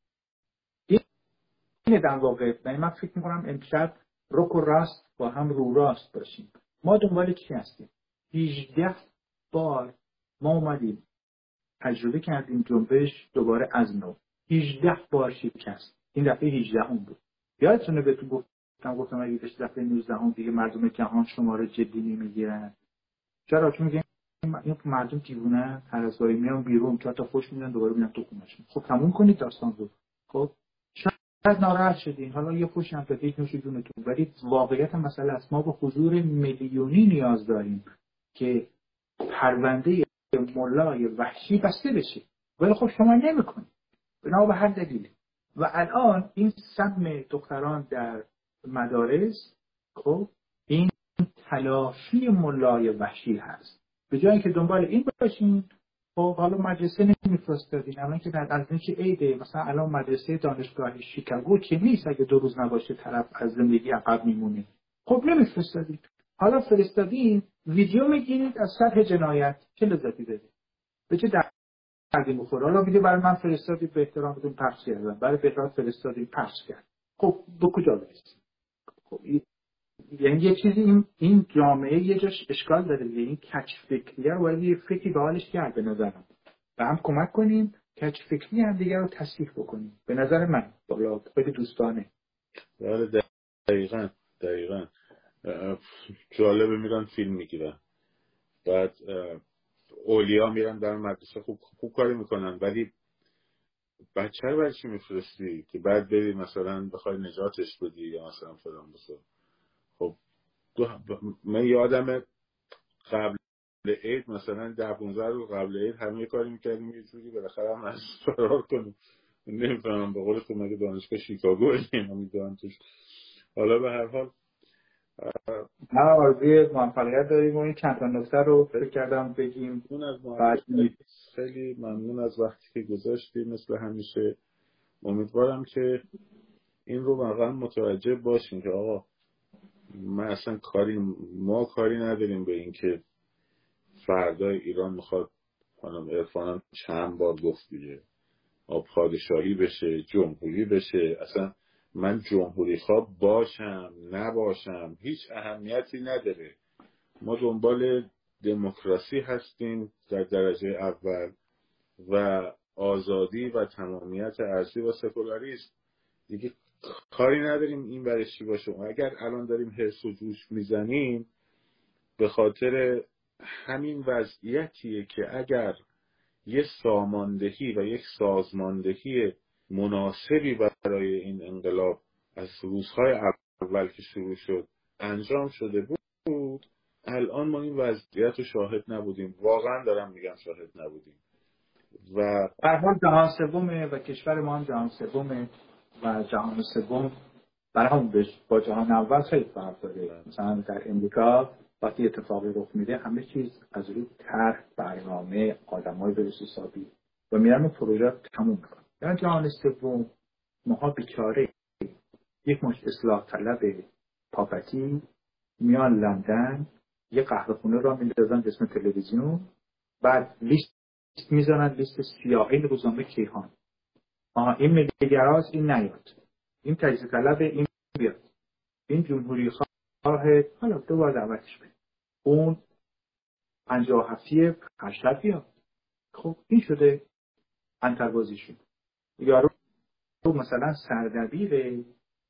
Speaker 2: اینه در واقع یعنی من فکر می‌کنم امشب رک و راست با هم رو راست باشیم. ما دنبال چی هستیم؟ 18 بار ما اومدیم. تجربه کردیم جنبش دوباره از نو. 18 بار شکست این دفعه 18 اون بود. یادتونه بهتون گفتم گفتم اگه بشه دفعه 19 هم دیگه مردم جهان شما رو جدی نمی‌گیرن. چرا؟ چون میگن این مردم دیوونه هر از میان بیرون چهار تا خوش میدن دوباره میان تو خونهشون. خب تموم کنید داستان رو. خب؟ ناراحت شدین حالا یه خوش هم دادید نوش جونتون. ولی واقعیت مسئله است. ما به حضور میلیونی نیاز داریم که پرونده ملای وحشی بسته بشه. ولی خب شما نمی‌کنید. بنا به هر دلیلی و الان این سم دختران در مدارس خب این تلافی ملای وحشی هست. به جایی که دنبال این باشین خب حالا مدرسه نمیفرستادین. الان که در از که عیده مثلا الان مدرسه دانشگاه شیکاگو که نیست اگه دو روز نباشه طرف از زندگی عقب میمونه. خب نمیفرستادین. حالا فرستادین ویدیو می‌گیرید از سطح جنایت. چه لذتی داره؟ به چه دردی می‌خوره؟ حالا میگه برای من فرستادی به احترام بدون پخش کردن برای بهتر فرستادی پخش کرد. خب به کجا برسید؟ خب یعنی یه چیزی این, این جامعه یه جاش اشکال داره دیگه. این کچ فکریه رو باید یه فکری به حالش کرد به نظرم. و هم کمک کنیم کچ فکری هم دیگر رو تصدیق بکنیم. به نظر من بالا خیلی دوستانه.
Speaker 1: بله دقیقا دقیقا. جالبه میرن فیلم می‌گیرن. بعد اولیا میرن در مدرسه خوب, خوب کاری می‌کنن. ولی بچه رو برای چی میفرستی؟ که بعد بری مثلا بخوای نجاتش بدی یا مثلا فلان بسا خب من یادم قبل عید مثلا ده 15 روز قبل عید همه کاری می‌کردیم یه جوری بالاخره هم از [laughs] فرار کنیم. نمی‌فهمم به قول تو مگه دانشگاه شیکاگو می‌دونم توش. حالا به هر حال
Speaker 2: نه آرزوی موفقیت داریم و این چند تا نکته رو فکر کردم بگیم.
Speaker 1: از خیلی ممنون از وقتی که گذاشتی مثل همیشه. امیدوارم که این رو واقعا متوجه باشیم که آقا من اصلا کاری ما کاری نداریم به اینکه فردای ایران می‌خواد خانم ارفانم چند بار گفت دیگه. پادشاهی بشه جمهوری بشه. اصلا من جمهوری خواب باشم نباشم هیچ اهمیتی نداره. ما دنبال دموکراسی هستیم در درجه اول و آزادی و تمامیت ارزی و سکولاریسم دیگه کاری نداریم این برش چی باشه. اگر الان داریم حرس و جوش می‌زنیم به خاطر همین وضعیتیه که اگر یه ساماندهی و یک سازماندهی مناسبی برای این انقلاب از روزهای اول که شروع شد انجام شده بود الان ما این وضعیت رو شاهد نبودیم. واقعا دارم میگم شاهد نبودیم. و
Speaker 2: حال جهان سومه و کشور ما هم جهان سومه. و جهان سوم برای بش با جهان اول خیلی فرق داره. مثلا در امریکا وقتی اتفاقی رخ میده همه چیز از روی طرح برنامه آدمای درست حسابی و میرن پروژه تموم می‌کنن. در جهان سوم ماها بیچاره یک مش اصلاح طلب پاپتی میان لندن یه قهوه خونه را میندازن اسم تلویزیون بعد لیست می‌زنن لیست سیاهی روزنامه کیهان. این ملیگراز این نیاد. این تجزیه طلب این بیاد. این جمهوری خواه حالا دوبار دعوتش بید اون پنجاه هفتی هشتر بیاد. خب این شده انتربازی شد یارو مثلا سردبیر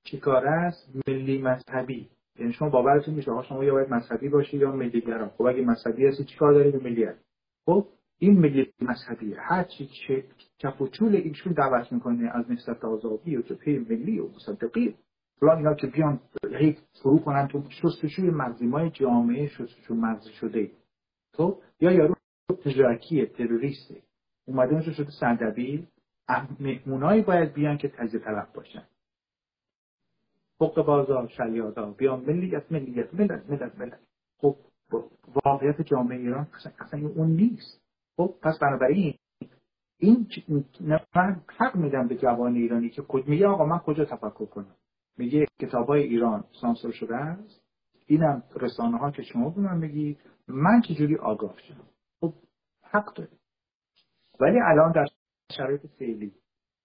Speaker 2: چیکار است؟ ملی مذهبی. یعنی شما باورتون میشه شما یا باید مذهبی باشی یا ملی گرا خب اگه مذهبی هستی چیکار داری به ملیت خب این ملی مذهبی هر چی که کف و چول ایشون دعوت می‌کنه از نهضت آزادی و جبهه ملی و مصدقی فلان اینا که بیان هی فرو کنن تو شستشوی مغزیمای جامعه شستشو مغزی شده. تو خب؟ یا یارو تجارکی تروریسته اومده اونجا شده سردبیر مهمونایی باید بیان که تجزیه طلب باشن. حق بازار شیادا بیان ملیت ملیت ملت ملت ملت. خب واقعیت جامعه ایران اصلا اون نیست. خب پس بنابراین این من حق میدم به جوان ایرانی که میگه آقا من کجا تفکر کنم؟ میگه کتاب های ایران سانسور شده است. اینم رسانه ها که شما بودن میگی من چجوری آگاه شدم؟ خب حق داره ولی الان در شرایط فعلی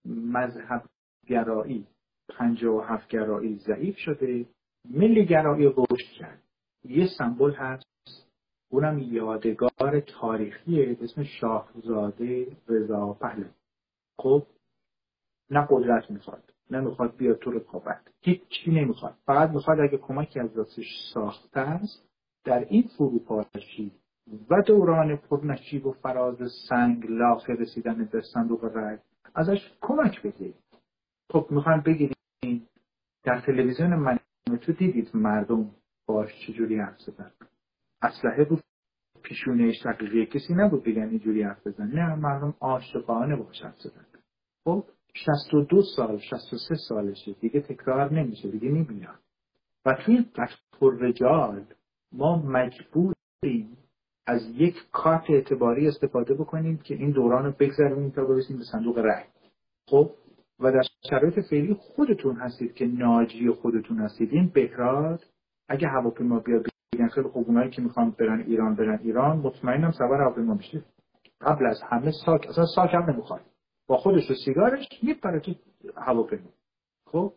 Speaker 2: مذهب گرایی پنجه و هفت گرایی ضعیف شده. ملی گرایی رشد کرد. یه سمبل هست. اونم یادگار تاریخی به اسم شاهزاده رضا پهلوی. خب نه قدرت می‌خواد نه می‌خواد بیاد تو رقابت. هیچی نمی‌خواد. فقط می‌خواد اگه کمکی از دستش ساخته است در این فروپاشی و دوران پرنشیب و فراز سنگ لاخه رسیدن به صندوق ازش کمک بگیرید. خب می‌خوان بگیرید در تلویزیون من تو دیدید مردم باش چجوری حرف زدن؟ اسلحه بود. پیشونه شقیقی کسی نبود بگن اینجوری حرف بزن نه مردم عاشقانه باش حرف زدن. خب 62 سال 63 سالشه. دیگه تکرار نمیشه دیگه نمیاد. و توی قطع رجال ما مجبوریم از یک کارت اعتباری استفاده بکنیم که این دوران رو بگذرونیم تا برسیم به صندوق رأی. خب و در شرایط فعلی خودتون هستید که ناجی خودتون هستید. این بهراد اگه هواپیما بیاد بگن خیلی خوب اونایی که می‌خوان برن ایران برن ایران مطمئنم سوار هواپیما میشه قبل از همه ساک اصلا ساک هم نمی‌خواد با خودش و سیگارش میپره تو هواپیما. خب؟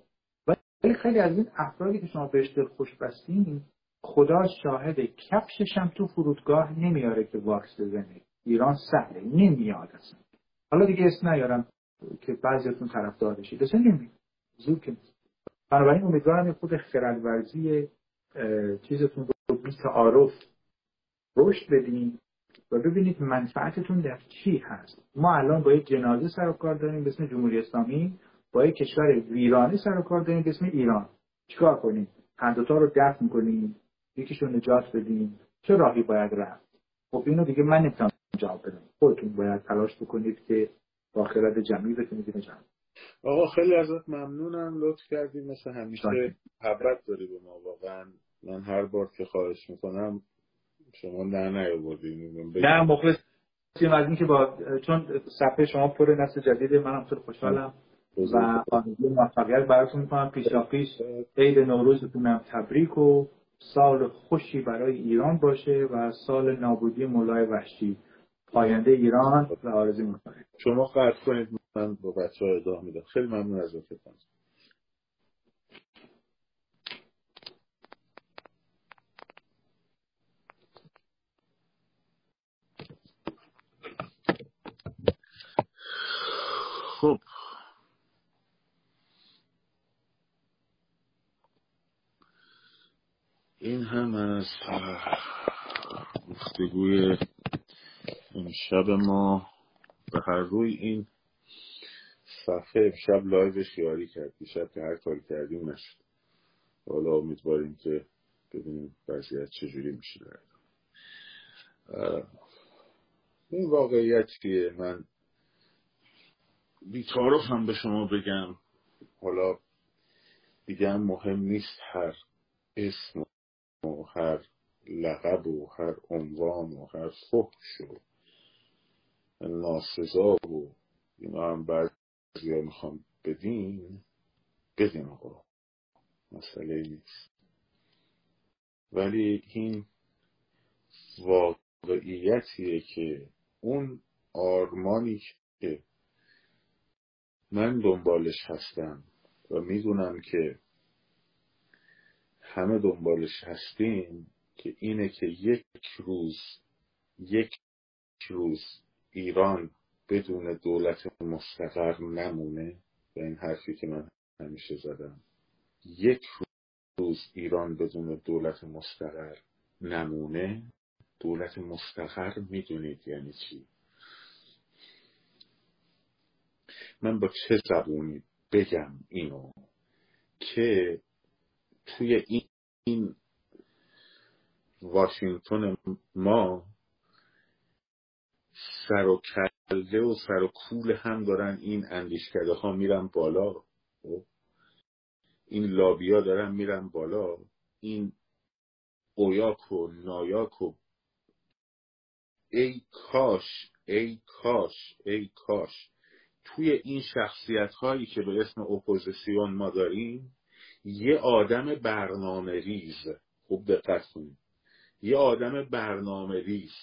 Speaker 2: ولی خیلی از این افرادی که شما بهش خوش بستین خدا شاهد کفشش هم تو فرودگاه نمیاره که واکس بزنه. ایران سهله نمیاد اصلا. حالا دیگه اسم نیارم که بعضیتون طرفدار بشید. اصلا نمیاد زور که بنابراین امیدوارم خود خردورزی چیزتون بی تعارف رشد بدین و ببینید منفعتتون در چی هست. ما الان با یک جنازه سر و کار داریم به اسم جمهوری اسلامی با یک کشور ویرانی سر و کار داریم به اسم ایران. چیکار کنیم؟ هر دوتا رو دفع کنیم یکیشون نجات بدیم. چه راهی باید رفت؟ خب اینو دیگه من نمی‌تونم جواب بدم. خودتون باید تلاش بکنید که با خرد جمعی بتونید جمع
Speaker 1: آقا خیلی ازت ممنونم. لطف کردی. مثل همیشه حبت داری به ما واقعا. من هر بار که خواهش می‌کنم شما نه نیاوردی
Speaker 2: نه مخلصیم از اینکه با چون صفحه شما پر نسل جدیده منم خیلی خوشحالم. و آرزوی موفقیت براتون می‌کنم. پیشا پیش عید نوروزتونم تبریک و سال خوشی برای ایران باشه و سال نابودی مولای وحشی. پاینده ایران و آرزوی موفقیت.
Speaker 1: شما قطع کنید. من با بچه ها ادامه میدم. خیلی ممنون از وقتتون. خب. این هم از گفتگوی امشب ما. به هر روی این صفحه امشب لایوش یاری کرد دیشب که هر کاری کردیم نشد. حالا امیدواریم که ببینیم وضعیت چجوری میشه این واقعیتیه من بیتارف هم به شما بگم. حالا دیگه مهم نیست هر اسم و هر لقب و هر عنوان و هر فحش و ناسزا و اینا هم بعضی می‌خوام بدین بدین آقا. مسئله نیست. ولی این واقعیتیه که اون آرمانی که من دنبالش هستم و می‌دونم که همه دنبالش هستیم که اینه که یک روز یک روز ایران بدون دولت مستقر نمونه و این حرفی که من همیشه زدم. یک روز ایران بدون دولت مستقر نمونه. دولت مستقر می‌دونید یعنی چی؟ من با چه زبونی بگم اینو که توی این واشنگتن ما سر و کله و سر و کول هم دارن این اندیشکده ها میرن بالا. خب؟ این لابیا دارن میرن بالا. این اویاک و نایاک و ای کاش ای کاش ای کاش. توی این شخصیت هایی که به اسم اپوزیسیون ما داریم یه آدم برنامه ریز خوب دقت کنید. یه آدم برنامه ریز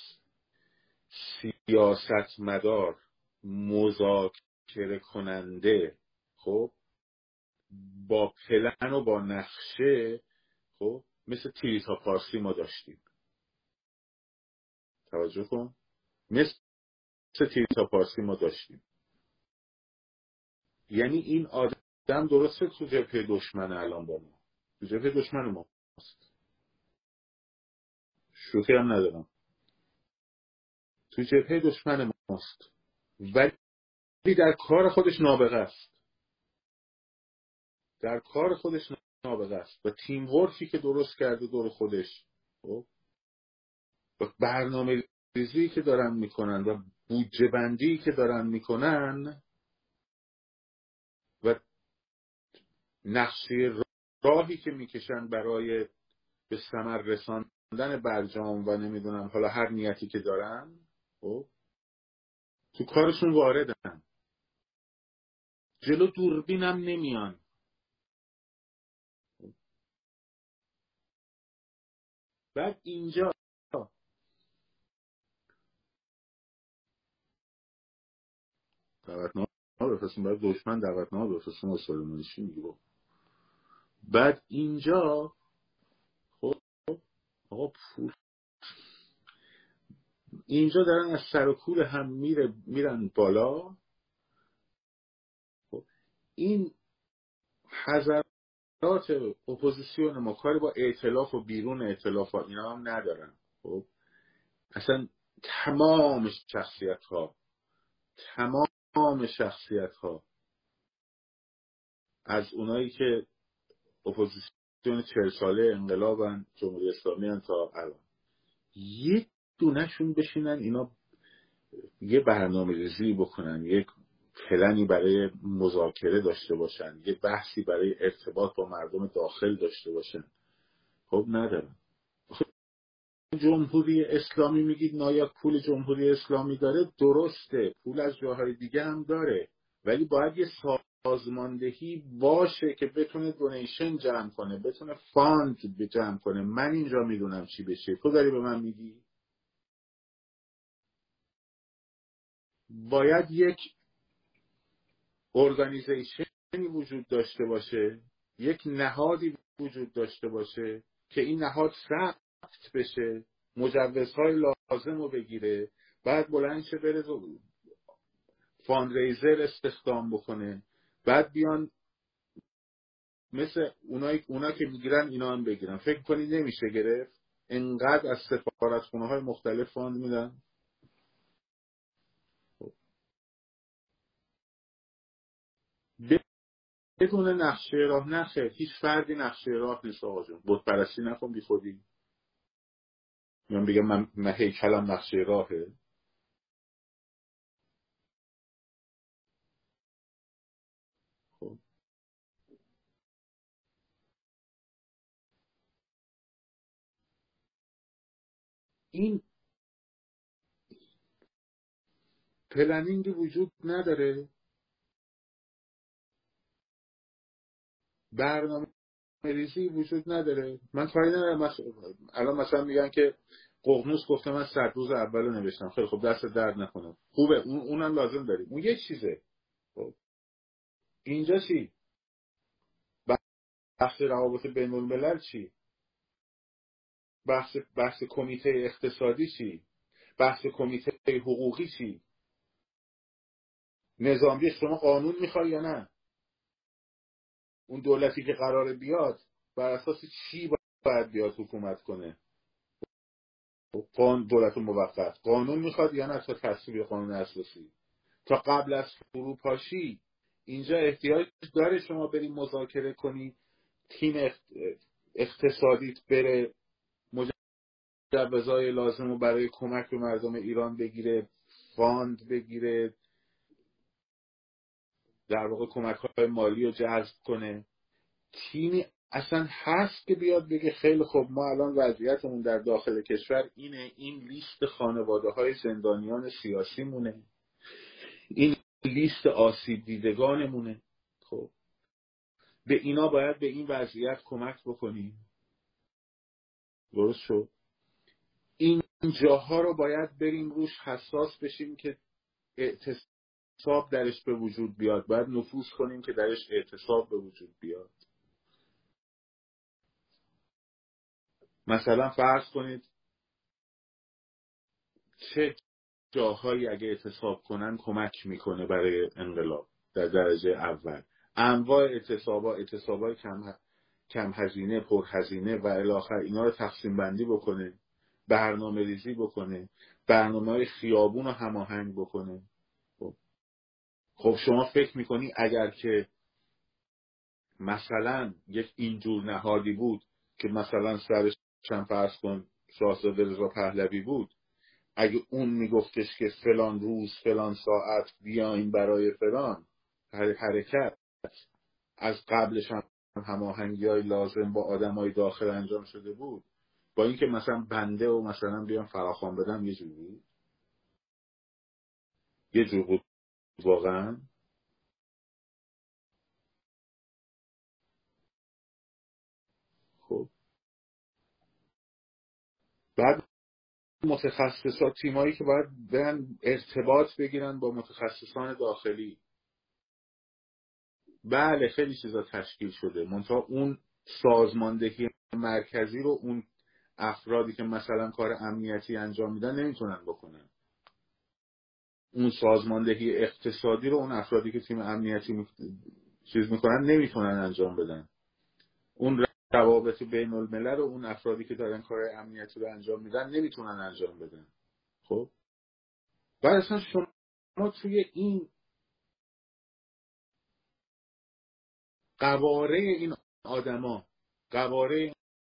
Speaker 1: سیاست مدار مذاکره کننده خب؟ با پلن و با نقشه. خب؟ مثل تریتا پارسی ما داشتیم. توجه کن. مثل تریتا پارسی ما داشتیم. یعنی این آدم درسته تو جبهه دشمن الان با ما. تو جبهه دشمن ما هست. شوخی هم ندارم. تو جبهه دشمن ماست ولی در کار خودش نابغه است. در کار خودش نابغه است. و تیم ورکی که درست کرده دور خودش. خب؟ و برنامه ریزی که دارن می‌کنن و بودجه بندی که دارن می‌کنن و نقشه راهی که می‌کشن برای به ثمر رساندن برجام و نمی‌دونم حالا هر نیتی که دارن خب؟ تو کارشون واردن. جلو دوربینم نمیان. بعد اینجا دعوتنامه بفرستیم باید دشمن دعوتنامه بفرستیم و چی میگی؟ بعد اینجا خب آقا پول. اینجا دارن از سر و کول هم میره میرن بالا. خب این حضرات اپوزیسیون ما کاری با ائتلاف و بیرون ائتلاف ها اینا هم ندارن. خب اصلا تمام شخصیت ها تمام شخصیت ها از اونایی که اپوزیسیون چهل ساله انقلابن جمهوری اسلامی تا الان. یک دونشون بشینن اینا یه برنامه ریزی بکنن یک پلنی برای مذاکره داشته باشن یه بحثی برای ارتباط با مردم داخل داشته باشن. خب ندارن. جمهوری اسلامی میگید نایاک پول جمهوری اسلامی داره؟ درسته پول از جاهای دیگه هم داره ولی باید یه سازماندهی باشه که بتونه donation جمع کنه بتونه fund جمع کنه. من اینجا می‌دونم چی بشه. تو داری به من میگی؟ باید یک organization ی وجود داشته باشه یک نهادی وجود داشته باشه که این نهاد ثبت بشه مجوزهای لازم رو بگیره بعد بلند شه بره fundraiser استخدام بکنه. بعد بیان مثل اونایی اونا که می‌گیرن اینا هم بگیرن. فکر کنی نمیشه گرفت؟ انقدر از سفارت خونه های مختلف فاند میدن؟ بدون نقشه راه نخیر هیچ فردی نقشه راه نیست آقا جون. بود پرستی نکن بی خودی من بگم من, من هیکلم نقشه راهه. این پلنینگی وجود نداره. برنامه ریزی وجود نداره. من کاری ندارم الان مثلا میگن که قغنوس گفته من صد روز اول نوشتم. خیلی خب دست درد نکنم خوبه اون اونم لازم داریم. اون یک چیزه. خب. اینجا چی؟ بحث روابط بین الملل چی؟ بحث بحث کمیته اقتصادی چی؟ بحث کمیته حقوقی چی؟ نظامی شما قانون می‌خوای یا نه؟ اون دولتی که قراره بیاد بر اساس چی باید بیاد حکومت کنه؟ قانون دولت موقت. قانون می‌خواد یا نه تا تصویب قانون اساسی؟ تا قبل از فروپاشی؟ اینجا احتیاج داره شما بریم مذاکره کنی تیم اقتصادیت بره مجوزهای لازم رو برای کمک به مردم ایران بگیره fund بگیره در واقع کمک های مالی رو جذب کنه. تیمی اصلا هست که بیاد بگه خیلی خوب ما الان وضعیتمون در داخل کشور اینه این لیست خانواده های زندانیان سیاسی مونه این لیست آسیب دیدگانمونه. خب به اینا باید به این وضعیت کمک بکنیم. درست شد. این جاها رو باید بریم روش حساس بشیم که اعتصاب درش به وجود بیاد. باید نفوذ کنیم که درش اعتصاب به وجود بیاد. مثلا فرض کنید چه جاهایی اگه اعتصاب کنن کمک می‌کنه برای انقلاب در درجه اول. انواع اعتصابا اعتصابای کم کم هزینه پر هزینه و الاخر اینا رو تقسیم بندی بکنه برنامه ریزی بکنه برنامه های خیابون رو هماهنگ بکنه خب. خب شما فکر می‌کنی اگر که مثلا یک اینجور نهادی بود که مثلا سرش چند فرض کن شاهزاده رضا پهلوی بود اگه اون میگفتش که فلان روز فلان ساعت بیاین برای فلان حرکت از قبلش هم هماهنگی های لازم با آدم های داخل انجام شده بود با اینکه مثلا بنده و مثلا بیان فراخوان بدم یه جوری؟ یه جور بود واقعا. خب. بعد متخصصات تیمایی که باید برن ارتباط بگیرن با متخصصان داخلی. بله خیلی چیزا تشکیل شده. منتها اون سازماندهی مرکزی رو اون افرادی که مثلا کار امنیتی انجام میدن نمی‌تونن بکنن. اون سازماندهی اقتصادی رو اون افرادی که تیم امنیتی چیز می‌کنن نمی‌تونن انجام بدن. اون روابط بین الملل رو اون افرادی که دارن کار امنیتی رو انجام میدن نمی‌تونن انجام بدن. خب؟ و اصلا شما توی این قواره این آدما قواره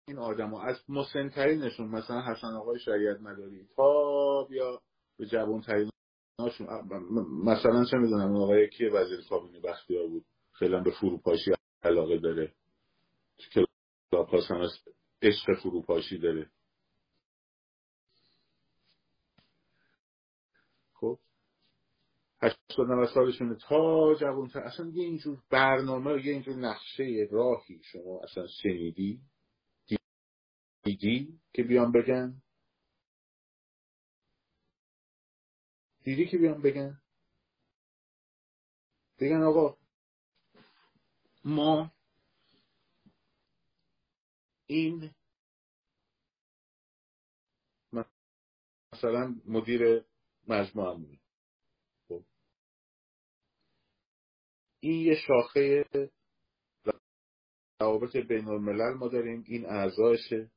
Speaker 1: این آدما از مسنترینشون مثلا حسن آقای شریعت مداری تا بیا به جوان ترین مثلا چه می‌دونم اون آقای کیه وزیر کابینه بختیار بود خیلی به فروپاشی علاقه داره. کلاپاس هم عشق فروپاشی داره. هشتاد نوه سالشونه تا جوانتر. اصلا یه اینجور برنامه یه اینجور نقشه راهی شما اصلا شنیدی؟ دیدی که بیان بگن؟ دیدی که بیان بگن؟ بگن آقا ما این مثلا مدیر مجموعه این یه شاخه روابط بین الملل ما داریم. این اعضایشه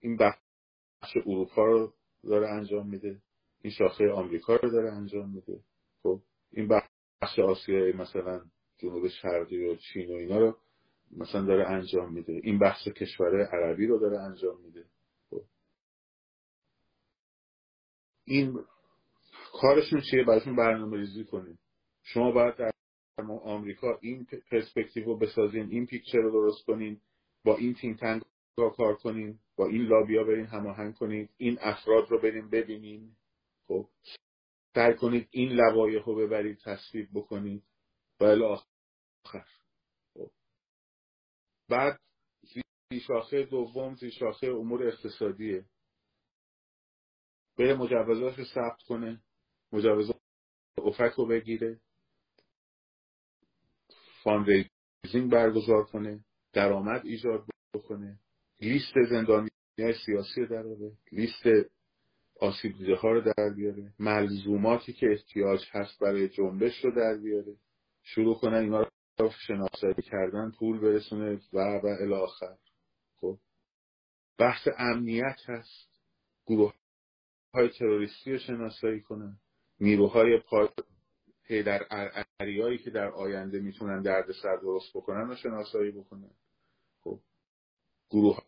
Speaker 1: این بخش اروپا رو داره انجام میده. این شاخه آمریکا رو داره انجام میده. خب این بخش آسیای مثلا جنوب شرقی و چین و اینا رو مثلا داره انجام میده. این بخش کشور عربی رو داره انجام میده. خب. این کارشون چیه؟ براشون برنامه ریزی کنیم. شما باید در آمریکا این پرسپکتیو رو بسازین این پیکچر رو درست کنین با این تیم تنگ کار کنین با این لابیا برین هماهنگ کنید این افراد رو برین ببینین. خب سعی کنید این لوایح رو ببرید تصویب بکنید. و آخر. خب. بعد زی شاخه دوم زی شاخه امور اقتصادیه. به مجوزاش رو ثبت کنه مجوزات افک رو بگیره. fundraising برگزار کنه درآمد ایجاد بکنه لیست زندانی سیاسی رو در لیست آسیب دیده ها رو در بیاره ملزوماتی که احتیاج هست برای جنبش رو در بیاره. شروع کنن اینا رو شناسایی کردن پول برسونه و و الی آخر خب. بحث امنیت هست. گروه های تروریستی رو شناسایی کنن نیروهای پای در ارعریایی که در آینده می‌تونن درد سر درست بکنن و شناسایی بکنن. خب گروه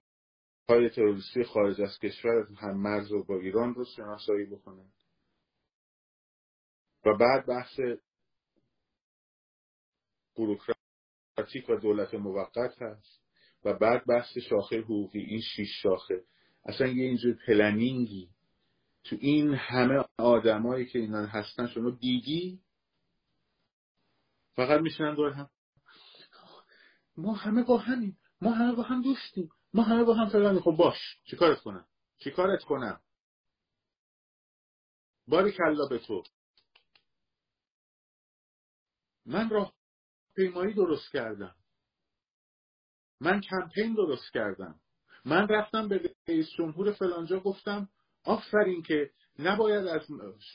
Speaker 1: های تروریستی خارج از کشور هم مرز و با ایران رو شناسایی بکنن. و بعد بحث بروکراتیک و دولت موقت هست. و بعد بحث شاخه حقوقی این شیش شاخه. اصلا یه اینجور پلنینگی تو این همه آدمایی که اینا هستن شما دیدی؟ فقط میشنن دور هم. ما همه با همین ما همه با هم دوستیم. ما همه با هم فلانی خب باش. چیکارت کنم؟ چیکارت کنم؟ باری کلا به تو. من راه پیمایی درست کردم. من کمپین درست کردم. من رفتم به رئیس جمهور فلانجا گفتم آفرین که نباید از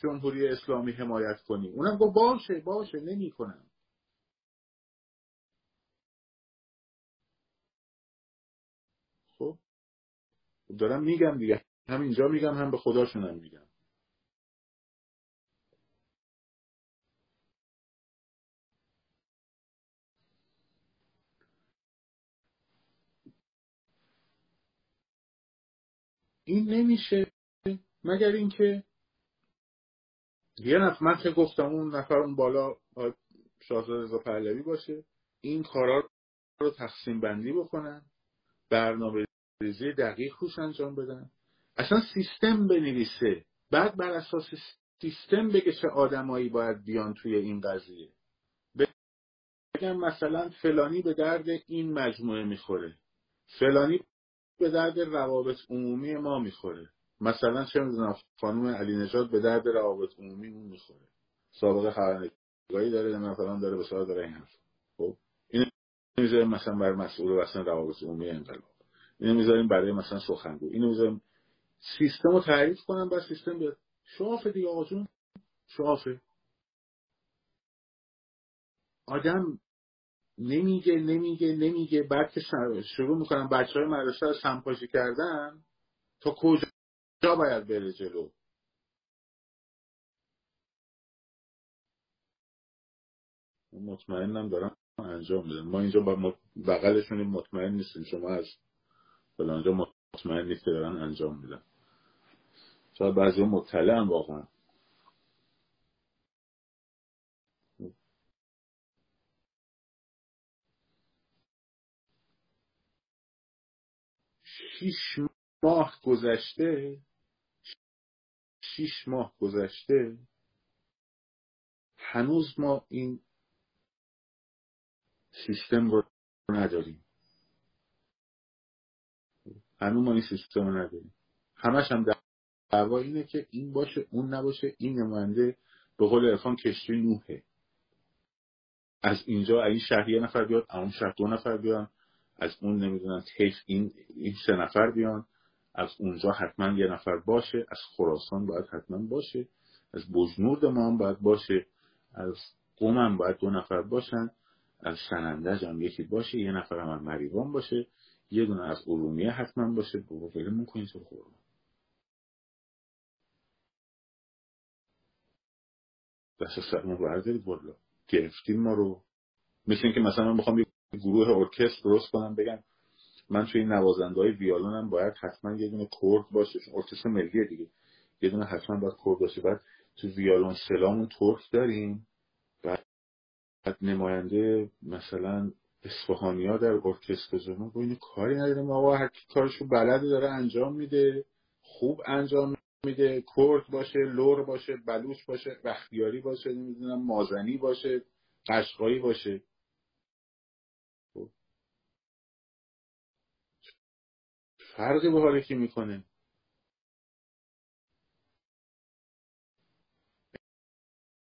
Speaker 1: جمهوری اسلامی حمایت کنی. اونم گفت باشه باشه نمی دارم میگم دیگه. هم اینجا میگم هم به خداشونم میگم. این نمیشه. مگر اینکه یه نفر من که گفتم اون نفر اون بالا شاهزاده رضا پهلوی باشه این کارا رو تقسیم بندی بکنن برنامه ریزی دقیق روش انجام بدن. اصلا سیستم بنویسه. بعد بر اساس سیستم بگه چه آدمایی باید بیان توی این قضیه. بگم مثلا فلانی به درد این مجموعه می‌خوره. فلانی به درد روابط عمومی ما می‌خوره. مثلا چه می‌دونم خانم علی نجات به درد روابط عمومی اون می‌خوره. سابقه خبرنگاری داره مثلا داره به داره این حرف. خب این می‌ذاریم مثلا برای مسئول اصلا روابط عمومی انقلاب. اینو می‌ذاریم برای مثلا سخنگو. اینو می‌ذاریم. سیستم رو تعریف کنم بر سیستم بیاد شوافه دیگه آقا جون. شوافه آدم نمیگه نمیگه نمیگه. بعد که شروع می‌کنن بچه های مدرسه رو سمپاشی کردن تا کجا باید بره جلو؟ مطمئنم دارم انجام میدن ما اینجا بغلشون مطمئن نیستیم. شما از فلانجا مطمئن نیست که دارن انجام میدن. شاید بعضی مطلع واقعا. شیش ماه گذشته شیش ماه گذشته هنوز ما این سیستم رو نداریم. هنوز ما این سیستم رو نداریم. همش هم دعوا اینه که این باشه اون نباشه این نماینده به قول ارفان کشتی نوحه. از اینجا این شهر یه نفر بیاد اون شهر دو نفر بیان. از اون نمی‌دونم تیف این این سه نفر بیان. از اونجا حتما یه نفر باشه. از خراسان باید حتما باشه. از بجنورد ما هم باید باشه. از قوم هم باید دو نفر باشن. از سنندج هم یکی باشه. یه نفر هم مریوان باشه. یه دونه از ارومیه حتما باشه. بابا فیلمون کنید تو خورم دست سرمون بردارید بالا. گرفتیم ما رو. مثل اینکه مثلا من بخوام گروه ارکستر درست کنم بگم من توی این نوازنده های ویالونم باید حتما یه دونه کرد باشه. ارکستر ملی دیگه. یه دونه حتما باید کرد باشه. بعد تو ویالون سل‌مون ترک داریم. بعد, نماینده مثلا اصفهانی ها در ارکستر جنوب و اینو کاری نداریم آقا هر کی کارشو بلده داره انجام میده خوب انجام میده کرد باشه لر باشه بلوچ باشه بختیاری باشه نمی‌دونم مازنی باشه قشقایی باشه. فرقی به حال کی می‌کنه.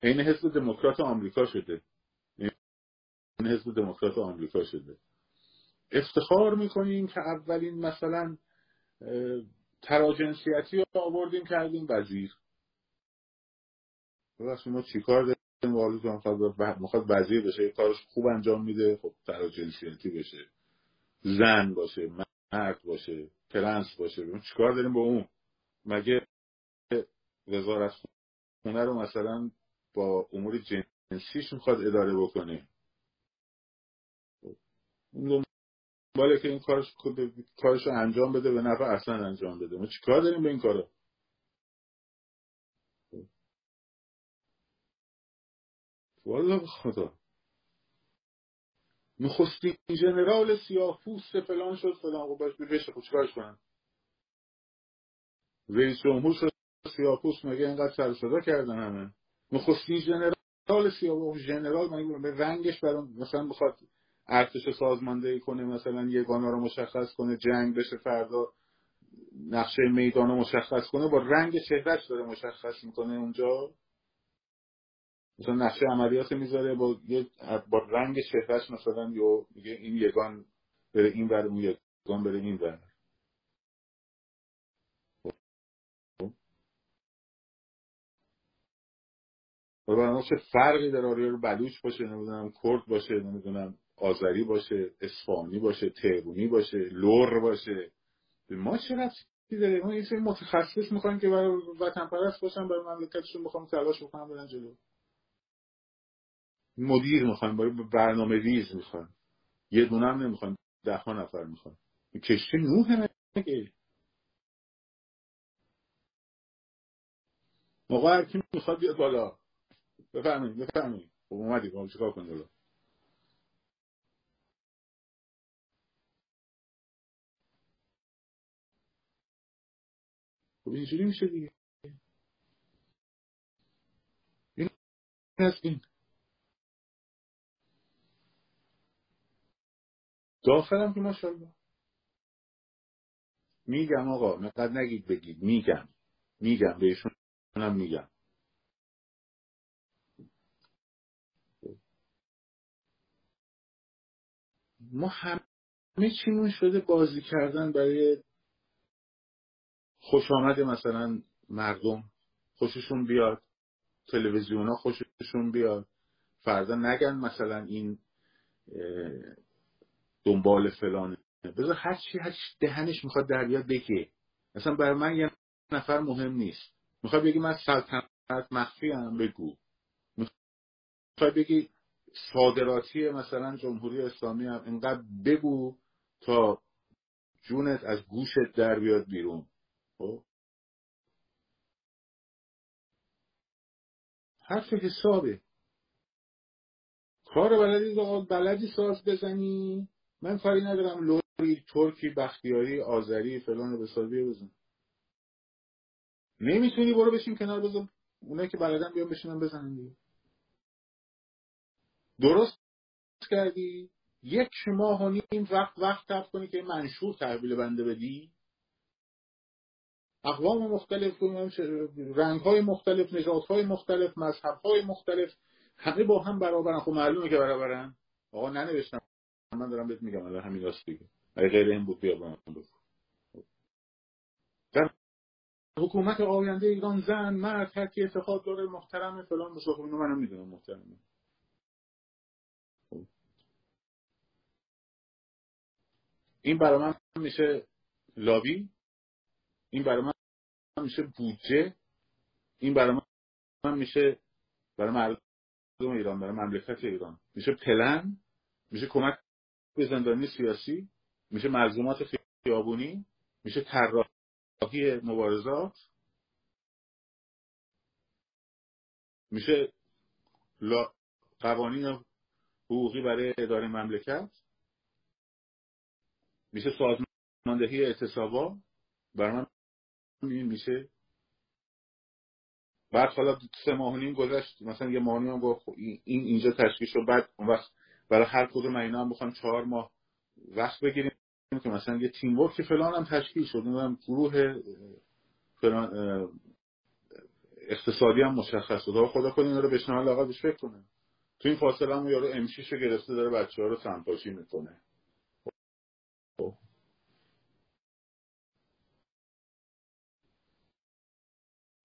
Speaker 1: این حزب دموکرات آمریکا شده. این حزب دموکرات آمریکا شده. افتخار می‌کنیم که اولین مثلا تراجنسیتی رو آوردیم کردیم وزیر. ببخشید ما چیکار داریم؟ والد می‌خواد وزیر بشه کارش خوب انجام میده خب تراجنسیتی بشه. زن باشه مرد باشه ترنس باشه. چیکار داریم با اون؟ مگه وزارت خونه رو مثلا با امور جنسیش می‌خواد اداره بکنه؟ دنباله که این کارش کارش انجام بده به نفع اصلا انجام بده. ما چیکار داریم به این کارا؟ والا خدا. نخستین ژنرال سیاه پوست فلان شد فلان. خب باش بشه خب چیکارش کنن؟ رئیس جمهور شد سیاه پوست مگه اینقدر سر صدا کردن همه؟ نخستین ژنرال سیاه ژنرال مگه به رنگش برام مثلا بخواد ارتش سازماندهی کنه مثلا یگانا رو مشخص کنه جنگ بشه فردا نقشه میدان رو مشخص کنه با رنگ چهرهش داره مشخص می‌کنه اونجا مثلا نقشه عملیات می‌ذاره با با رنگ چهرهش مثلا یا میگه این یگان بره این ور اون یگان بره این ور و چه فرقی داره آره رو بلوچ باشه نمی‌دونم کرد باشه نمی‌دونم آذری باشه اصفهانی باشه تهرونی باشه لور باشه. ما چه رفتی داره؟ ما یه متخصص می‌خوایم که برای وطن پرست باشن برای مملکتشون می‌خوام تلاش بکنم برن جلو. مدیر می‌خوایم برای برنامه ریز می‌خوایم. یه دونه هم نمی‌خوایم ده ها نفر می‌خوایم. کشتی نوح مگه؟ موقع هر کی می‌خواد بیاد بالا. بفرمایید بفرمایید. خب اومدی با چیکار کنید خب اینجوری میشه دیگه. این از این. داخلم که ماشاءالله. میگم آقا نقد نگید بگید. میگم. میگم. بهشون هم میگم. ما همه چیمون شده بازی کردن برای خوش آمد مثلا مردم. خوششون بیاد. تلویزیون ها خوششون بیاد. فردا نگن مثلا این دنبال فلانه بذار هر چی هر دهنش می‌خواد در بیاد بگه. مثلا برای من یه نفر مهم نیست. می‌خواد بگی من سلطنت مخفی هم بگو. می‌خواد بگی صادراتی مثلا جمهوری اسلامی هم اینقدر بگو تا جونت از گوشت در بیاد بیرون. خب. حرف حسابه کار بلدی بلدی ساز بزنی. من کاری ندارم لوری ترکی بختیاری آذری فلان بسازی بزن. نمی‌تونی برو بشین کنار بزن. اونایی که بلدن بیان بشینن بزنن دیگه. درست کردی. یک ماه و نیم وقت وقت تف کنی که منشور تحویل بنده بدی. اقوام مختلف رنگ های مختلف نجات های مختلف مذهب های مختلف همه با هم برابرن. خب معلومه که برابرن. آقا ننوشتم. من دارم بهت میگم الان همین راست دیگه اگه غیر این بود بیا با من در حکومت آینده ایران زن مرد هر کی اعتقاد داره محترم فلان بسه خب اینو منم می‌دونم محترمه. این برای من میشه لابی. این برای من میشه بودجه. این برای من میشه برای مردم ایران برای مملکت ایران. میشه پلن میشه کمک به زندانی سیاسی میشه ملزومات خیابونی میشه طراحی مبارزات میشه قوانین حقوقی برای اداره مملکت میشه سازماندهی اعتصابا. برای من میشه. بعد حالا سه ماه و نیم گذشت. مثلا یه ماه نیم گفت این اینجا تشکیل شد. بعد اون وقت برای هر کدوم اینا هم بخوام چهار ماه وقت بگیریم که مثلا یه تیم ورک فلان هم تشکیل شد. نمی‌دونم گروه فلان اقتصادی هم مشخص شد. خدا کنه اینا رو بشنه حالا بهش فکر کنه. تو این فاصله هم یارو امشیش رو گرفته داره بچه ها رو سنپاشی می‌کنه.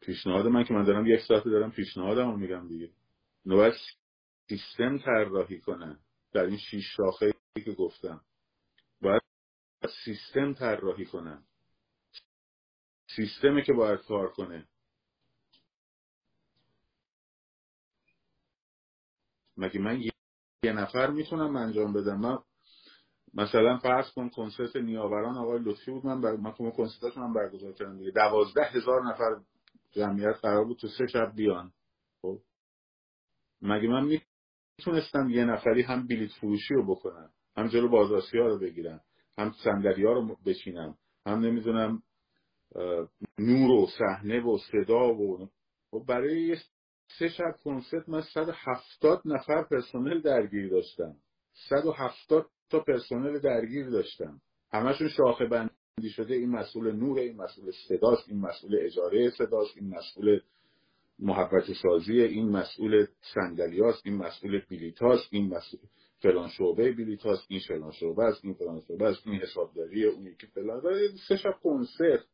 Speaker 1: پیشنهاد من که من دارم یک ساعت دارم پیشنهادم رو میگم دیگه. نوبت سیستم طراحی کنن در این شیش شاخه که گفتم. باید سیستم طراحی کنن سیستمی که باید کار کنه. مگه من یه نفر می‌تونم انجام بدم؟ من مثلا فرض کن کنسرت نیاوران آقای لطفی بود من بر... من کنسرتش من برگزار کردم دیگه. دوازده هزار نفر جمعیت قرار بود تو سه شب بیان. خب. مگه من می‌تونستم یه نفری هم بلیت فروشی رو بکنم هم جلو بازرسی ها رو بگیرم هم صندلی ها رو بچینم هم نمی‌دونم نور و صحنه و صدا و خب برای سه شب کنسرت من 170 نفر پرسنل درگیر داشتم. 170 تا پرسنل درگیر داشتم. همشون شاخه بندی شده این مسئول نور این مسئول صداست این مسئول اجاره صداست این مسئول محبت سازی این مسئول سندلیاست این مسئول بلیتاست این مسئول فلان شعبه بلیتاست این فلان شعبه است این فلان شعبه است این حسابداری اون یکی فلان. سه شب کنسرت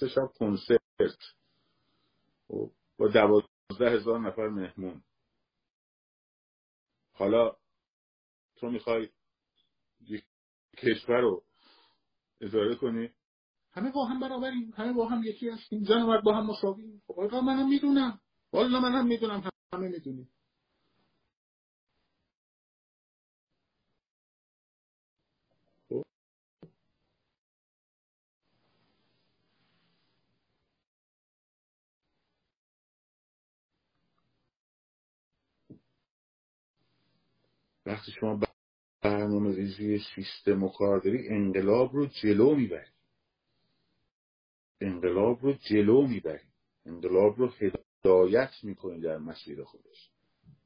Speaker 1: سه شب کنسرت. خب، با دوازده هزار نفر مهمون. حالا تو می‌خوای کشور رو اداره کنی. همه با هم برابریم. همه با هم یکی هستیم. زن و با هم مساویم. خب من منم می‌دونم. والا منم می‌دونم. همه می‌دونیم. وقتی شما برنامه ریزی سیستم و کار داری انقلاب رو جلو می‌بری انقلاب رو جلو می‌بری انقلاب رو هدایت می‌کنی در مسیر خودش.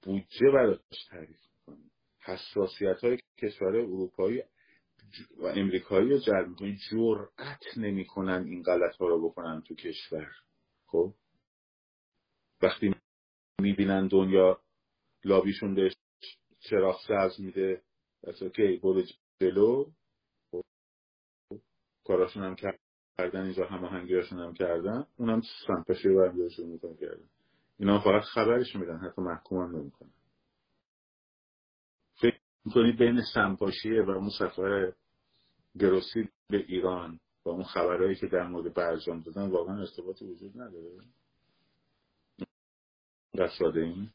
Speaker 1: بودجه براش تعریف می‌کنی حساسیت های کشور اروپایی و امریکایی رو جلب می‌کنی جرأت نمی‌کنن این غلط ها رو بکنن تو کشور. خب؟ وقتی می‌بینن دنیا لابیشون به چراغ سبز میده پس اوکی برو جلو. کاراشون هم کردن اینجا هماهنگیاشون هم کردن. اونم سنپشه برمیدارشون می‌کنه کردن اینا فقط خبرش میدن حتی محکوم هم نمی‌کنن. فکر می‌کنی بین سنپاشیه و اون سفر گروسی به ایران و اون خبرهایی که در مورد برجام دادن واقعا ارتباطی وجود نداره. در ساده این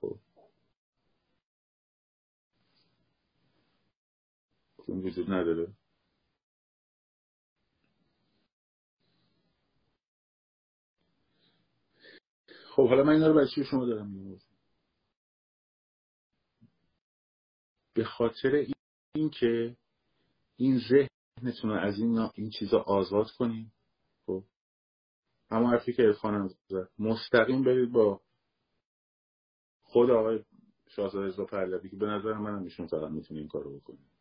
Speaker 1: خب اون وجود نداره. خب حالا من اینا رو برای شما دارم میگم؟ به خاطر این که این ذهنتون رو از این, این چیزا آزاد کنیم خب؟ همون حرفی که ارفانم زد. مستقیم برید با خود آقای شاهزاده رضا پهلوی که به نظر منم ایشون فقط می‌تونه این کارو بکنه.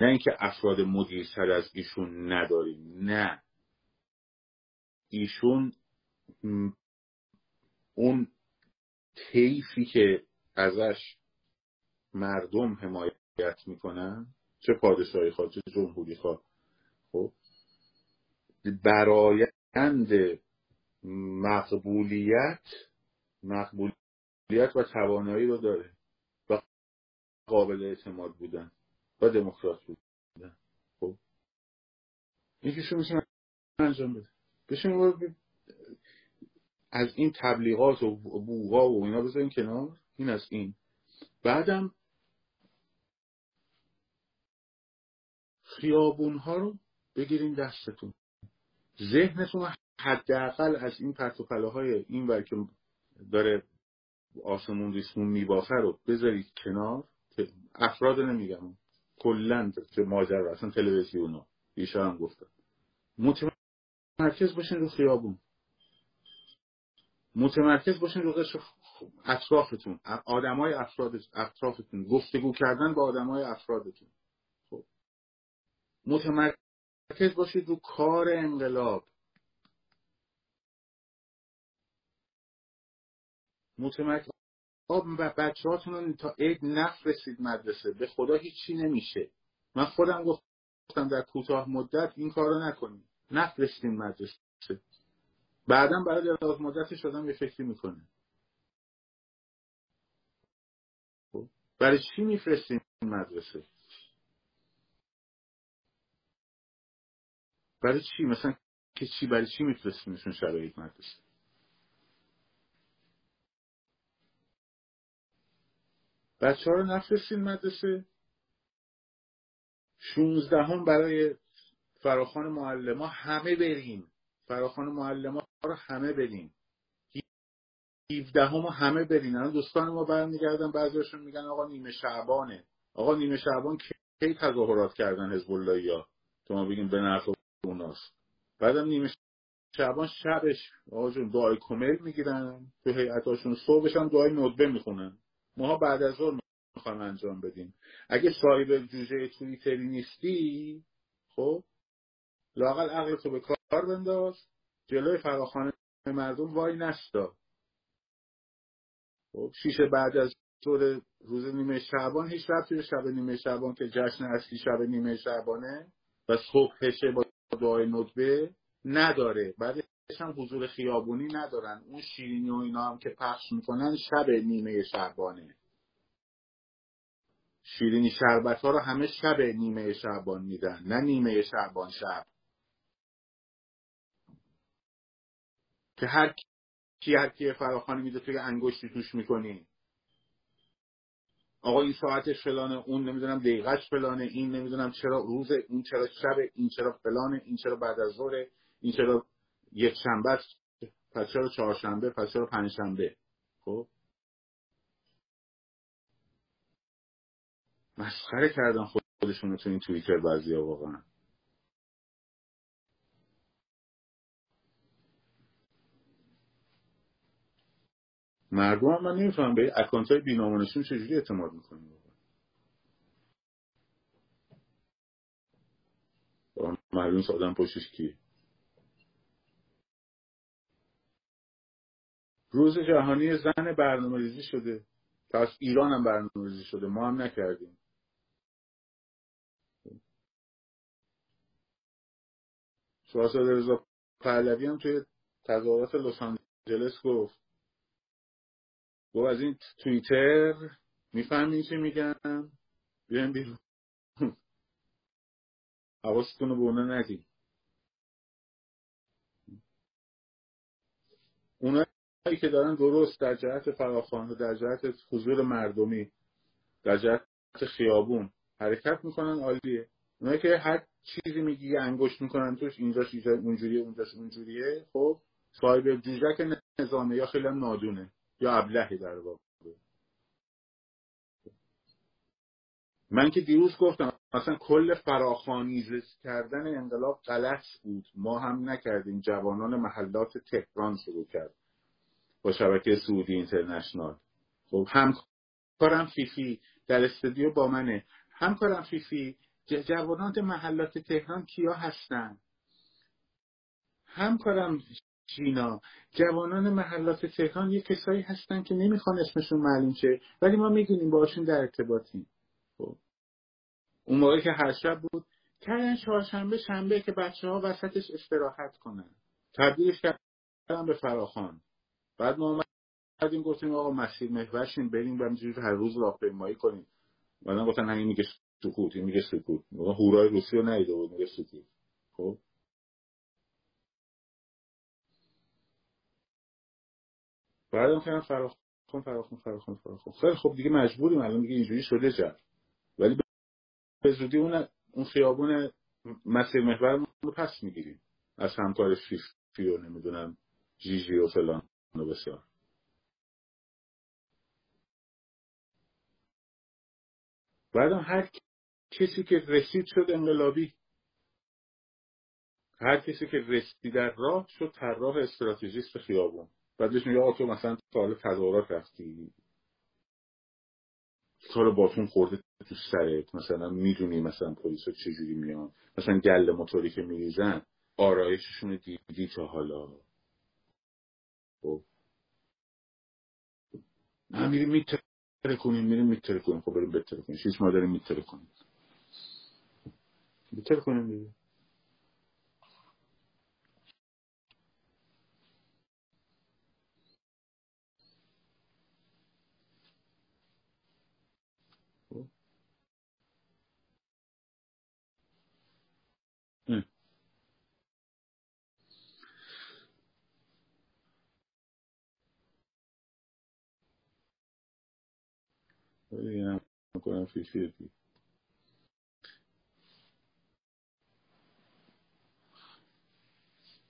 Speaker 1: نه اینکه افراد مدیرتر از ایشون نداریم نه. ایشون اون طیفی که ازش مردم حمایت می‌کنن چه پادشاهی خواه چه جمهوری خواه خب برایند مقبولیت مقبولیت و توانایی رو داره و قابل اعتماد بودن. و دموکرات بودن خب. که شما انجام بده. بشین از این تبلیغات و بوغا و اینا بذارین کنار. این از این. بعدم خیابون ها رو بگیرین دستتون. ذهنتون حداقل از این پرت های این ور که داره آسمون ریسمون میبافه رو بذارید کنار. افراد نمیگم. کلا ماجرا اصلا تلویزیون ها ایشا هم گفتم متمرکز باشین رو خیابون. متمرکز باشین رو اطرافتون. آدمای افراد اطرافتون. گفتگو کردن با آدمای افرادتون. خب. متمرکز باشید رو کار انقلاب. متمرکز و بچه هاتون تا عید نفرستید مدرسه. به خدا هیچی نمیشه. من خودم گفتم در کوتاه مدت این کارو نکنیم نفرستیم مدرسه. بعدا برای دراز مدتش آدم یه فکری می‌کنه خب، برای چی میفرستیم مدرسه؟ برای چی؟ مثلا که چی؟ برای چی میفرستیمشون شرایط مدرسه؟ بچه ها رو نفرستین مدرسه. شونزدهم برای فراخان معلم ها همه بریم فراخان معلم ها رو همه بریم 17 هم همه برین. الان دوستان ما برمیگردن بعضیشون میگن آقا نیمه شعبانه. آقا نیمه شعبان کی تظاهرات کردن حزب الله تو ما بگیم به نفع اوناست. بعدم نیمه شعبان شبش آقا جون دعای کمل می‌گیرن. تو هیئتاشون صبحش هم دعای ندبه می‌خونن. ماها بعد از ظهر می‌خوایم انجام بدیم. اگه صاحب جوجه توییتری نیستی خب لاقل عقل تو به کار بنداز جلوی فراخانه مردم وای نستا. خب شیشه بعد از طور روز نیمه شعبان هیچ رفتی به شب نیمه شعبان که جشن اصلی شب نیمه شعبانه و صبحشه با دعای ندبه نداره. بعدش هم حضور خیابونی ندارن. اون شیرینی و اینا هم که پخش می‌کنن شب نیمه شعبانه شیرینی شربت ها رو همه شب نیمه شعبان میدن نه نیمه شعبان شب. که هر کی هر کی فراخانی میده توی انگشتی توش می‌کنی. آقا این ساعتش فلانه اون نمی‌دونم دقیقش فلانه این نمی‌دونم چرا روز این چرا شب این چرا فلانه این چرا بعد از ظهر این چرا یک شنبه پس چرا چهارشنبه؟ پس چرا پنجشنبه؟ خب. مسخره کردن خودشون تو این توییتر بعضیا واقعا. مردم هم من نمی‌فهمم به اکانت های بینامانشون چجوری اعتماد می‌کنیم معلوم آدم پشتش کیه. روز جهانی زن برنامه ریزی شده. پس ایران هم برنامه ریزی شده. ما هم نکردیم. شاهزاده رضا پهلوی هم توی تظاهرات لس آنجلس گفت. گفت از این توییتر می‌فهمین چی میگن؟ بیاین بیرون. حواستون رو به اونا ندیم اونایی که دارن درست در جهت فراخوان و در جهت حضور مردمی در جهت خیابون حرکت می‌کنن عالیه. اونایی که هر چیزی میگی انگشت می‌کنن توش اینجاش اینجا اونجوریه اونجاش اونجوریه خب صاحب جوجک نظامه یا خیلی نادونه. یا ابلهی در واقع. من که دیروز گفتم مثلا کل فراخانیزه کردن انقلاب غلط بود. ما هم نکردیم. جوانان محلات تهران شروع کرد با شبکه سعودی اینترنشنال. خب همکارم فیفی در استودیو با منه. همکارم فیفی جوانان محلات تهران کیا هستن؟ همکارم چینا جوانان محلات تهران یه کسایی هستن که نمی‌خوان اسمشون معلوم شه ولی ما می‌دونیم باشون در ارتباطیم. خب اون موقع که هر شب بود کردن چهارشنبه شنبه که بچه ها وسطش استراحت کنن. تبدیلش کردن به فراخان. بعد ما اومدیم گفتیم آقا مسیر محورشیم بریم و همینجوری هر روز راهپیمایی کنیم. بعدا گفتن همین میگه سکوت این میگه سکوت. هورای روسی رو نیده بود میگه سکوت. خب؟ بعدم کردن فراخان فراخان فراخان فراخان خیلی خب دیگه مجبوریم الان دیگه اینجوری شده جد ولی به زودی اون اون خیابون مسیر محور رو پس می‌گیریم. از همکار فیفی و نمی‌دونم جیجی و فلان. بسیار. بعدم هر کسی که رسید شد انقلابی. هر کسی که رسید در راه شد طراح استراتژیست خیابون بعدش میگه آقا تو مثلا سال تظاهرات رفتی. کار باتون خورده تو سرت. مثلا می‌دونی مثلا پلیس چجوری میان. مثلا گل موتوری که میریزن آرایششون دیدی تا حالا. خب. نه میریم میتره کنیم میریم میتره کنیم خب بریم بتره کنیم شیش ما داریم میتره کنیم بتره کنیم دیگه.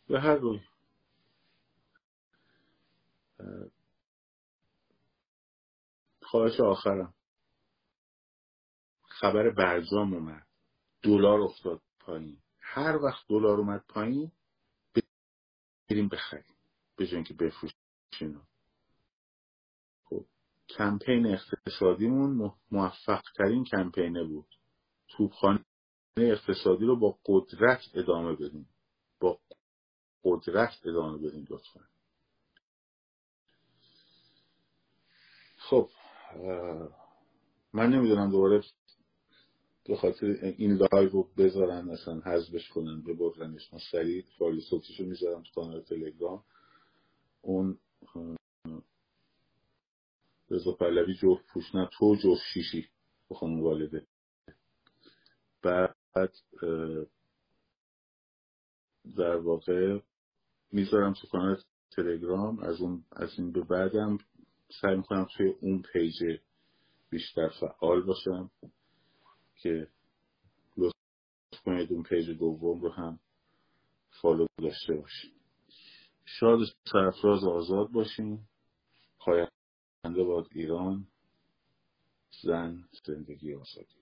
Speaker 1: به هر روی. خواهش آخرم. خبر برجام اومد. دلار افتاد پایین. هر وقت دلار اومد پایین بریم بخریم. به اینکه بفروشیم. کمپین اقتصادیمون موفق ترین کمپینه بود. توپخانه اقتصادی رو با قدرت ادامه بدیم. با قدرت ادامه بدیم لطفا. خب من نمی‌دونم دوباره به خاطر این live رو بذارن مثلا حذفش کنن ببرنش من سریع فایل صوتیشو می‌ذارم تو کانال تلگرام. اون رضا پهلوی جفت پوش نه تو جفت شیشی به خانم والده. بعد در واقع می‌ذارم تو کانال تلگرام. از اون از این به بعدم سعی می‌کنم توی اون page بیشتر فعال باشم که لطف کنید اون page دوم رو هم follow داشته باشید شاد سرفراز آزاد باشیم پاینده باد ایران زن زندگی آزادی.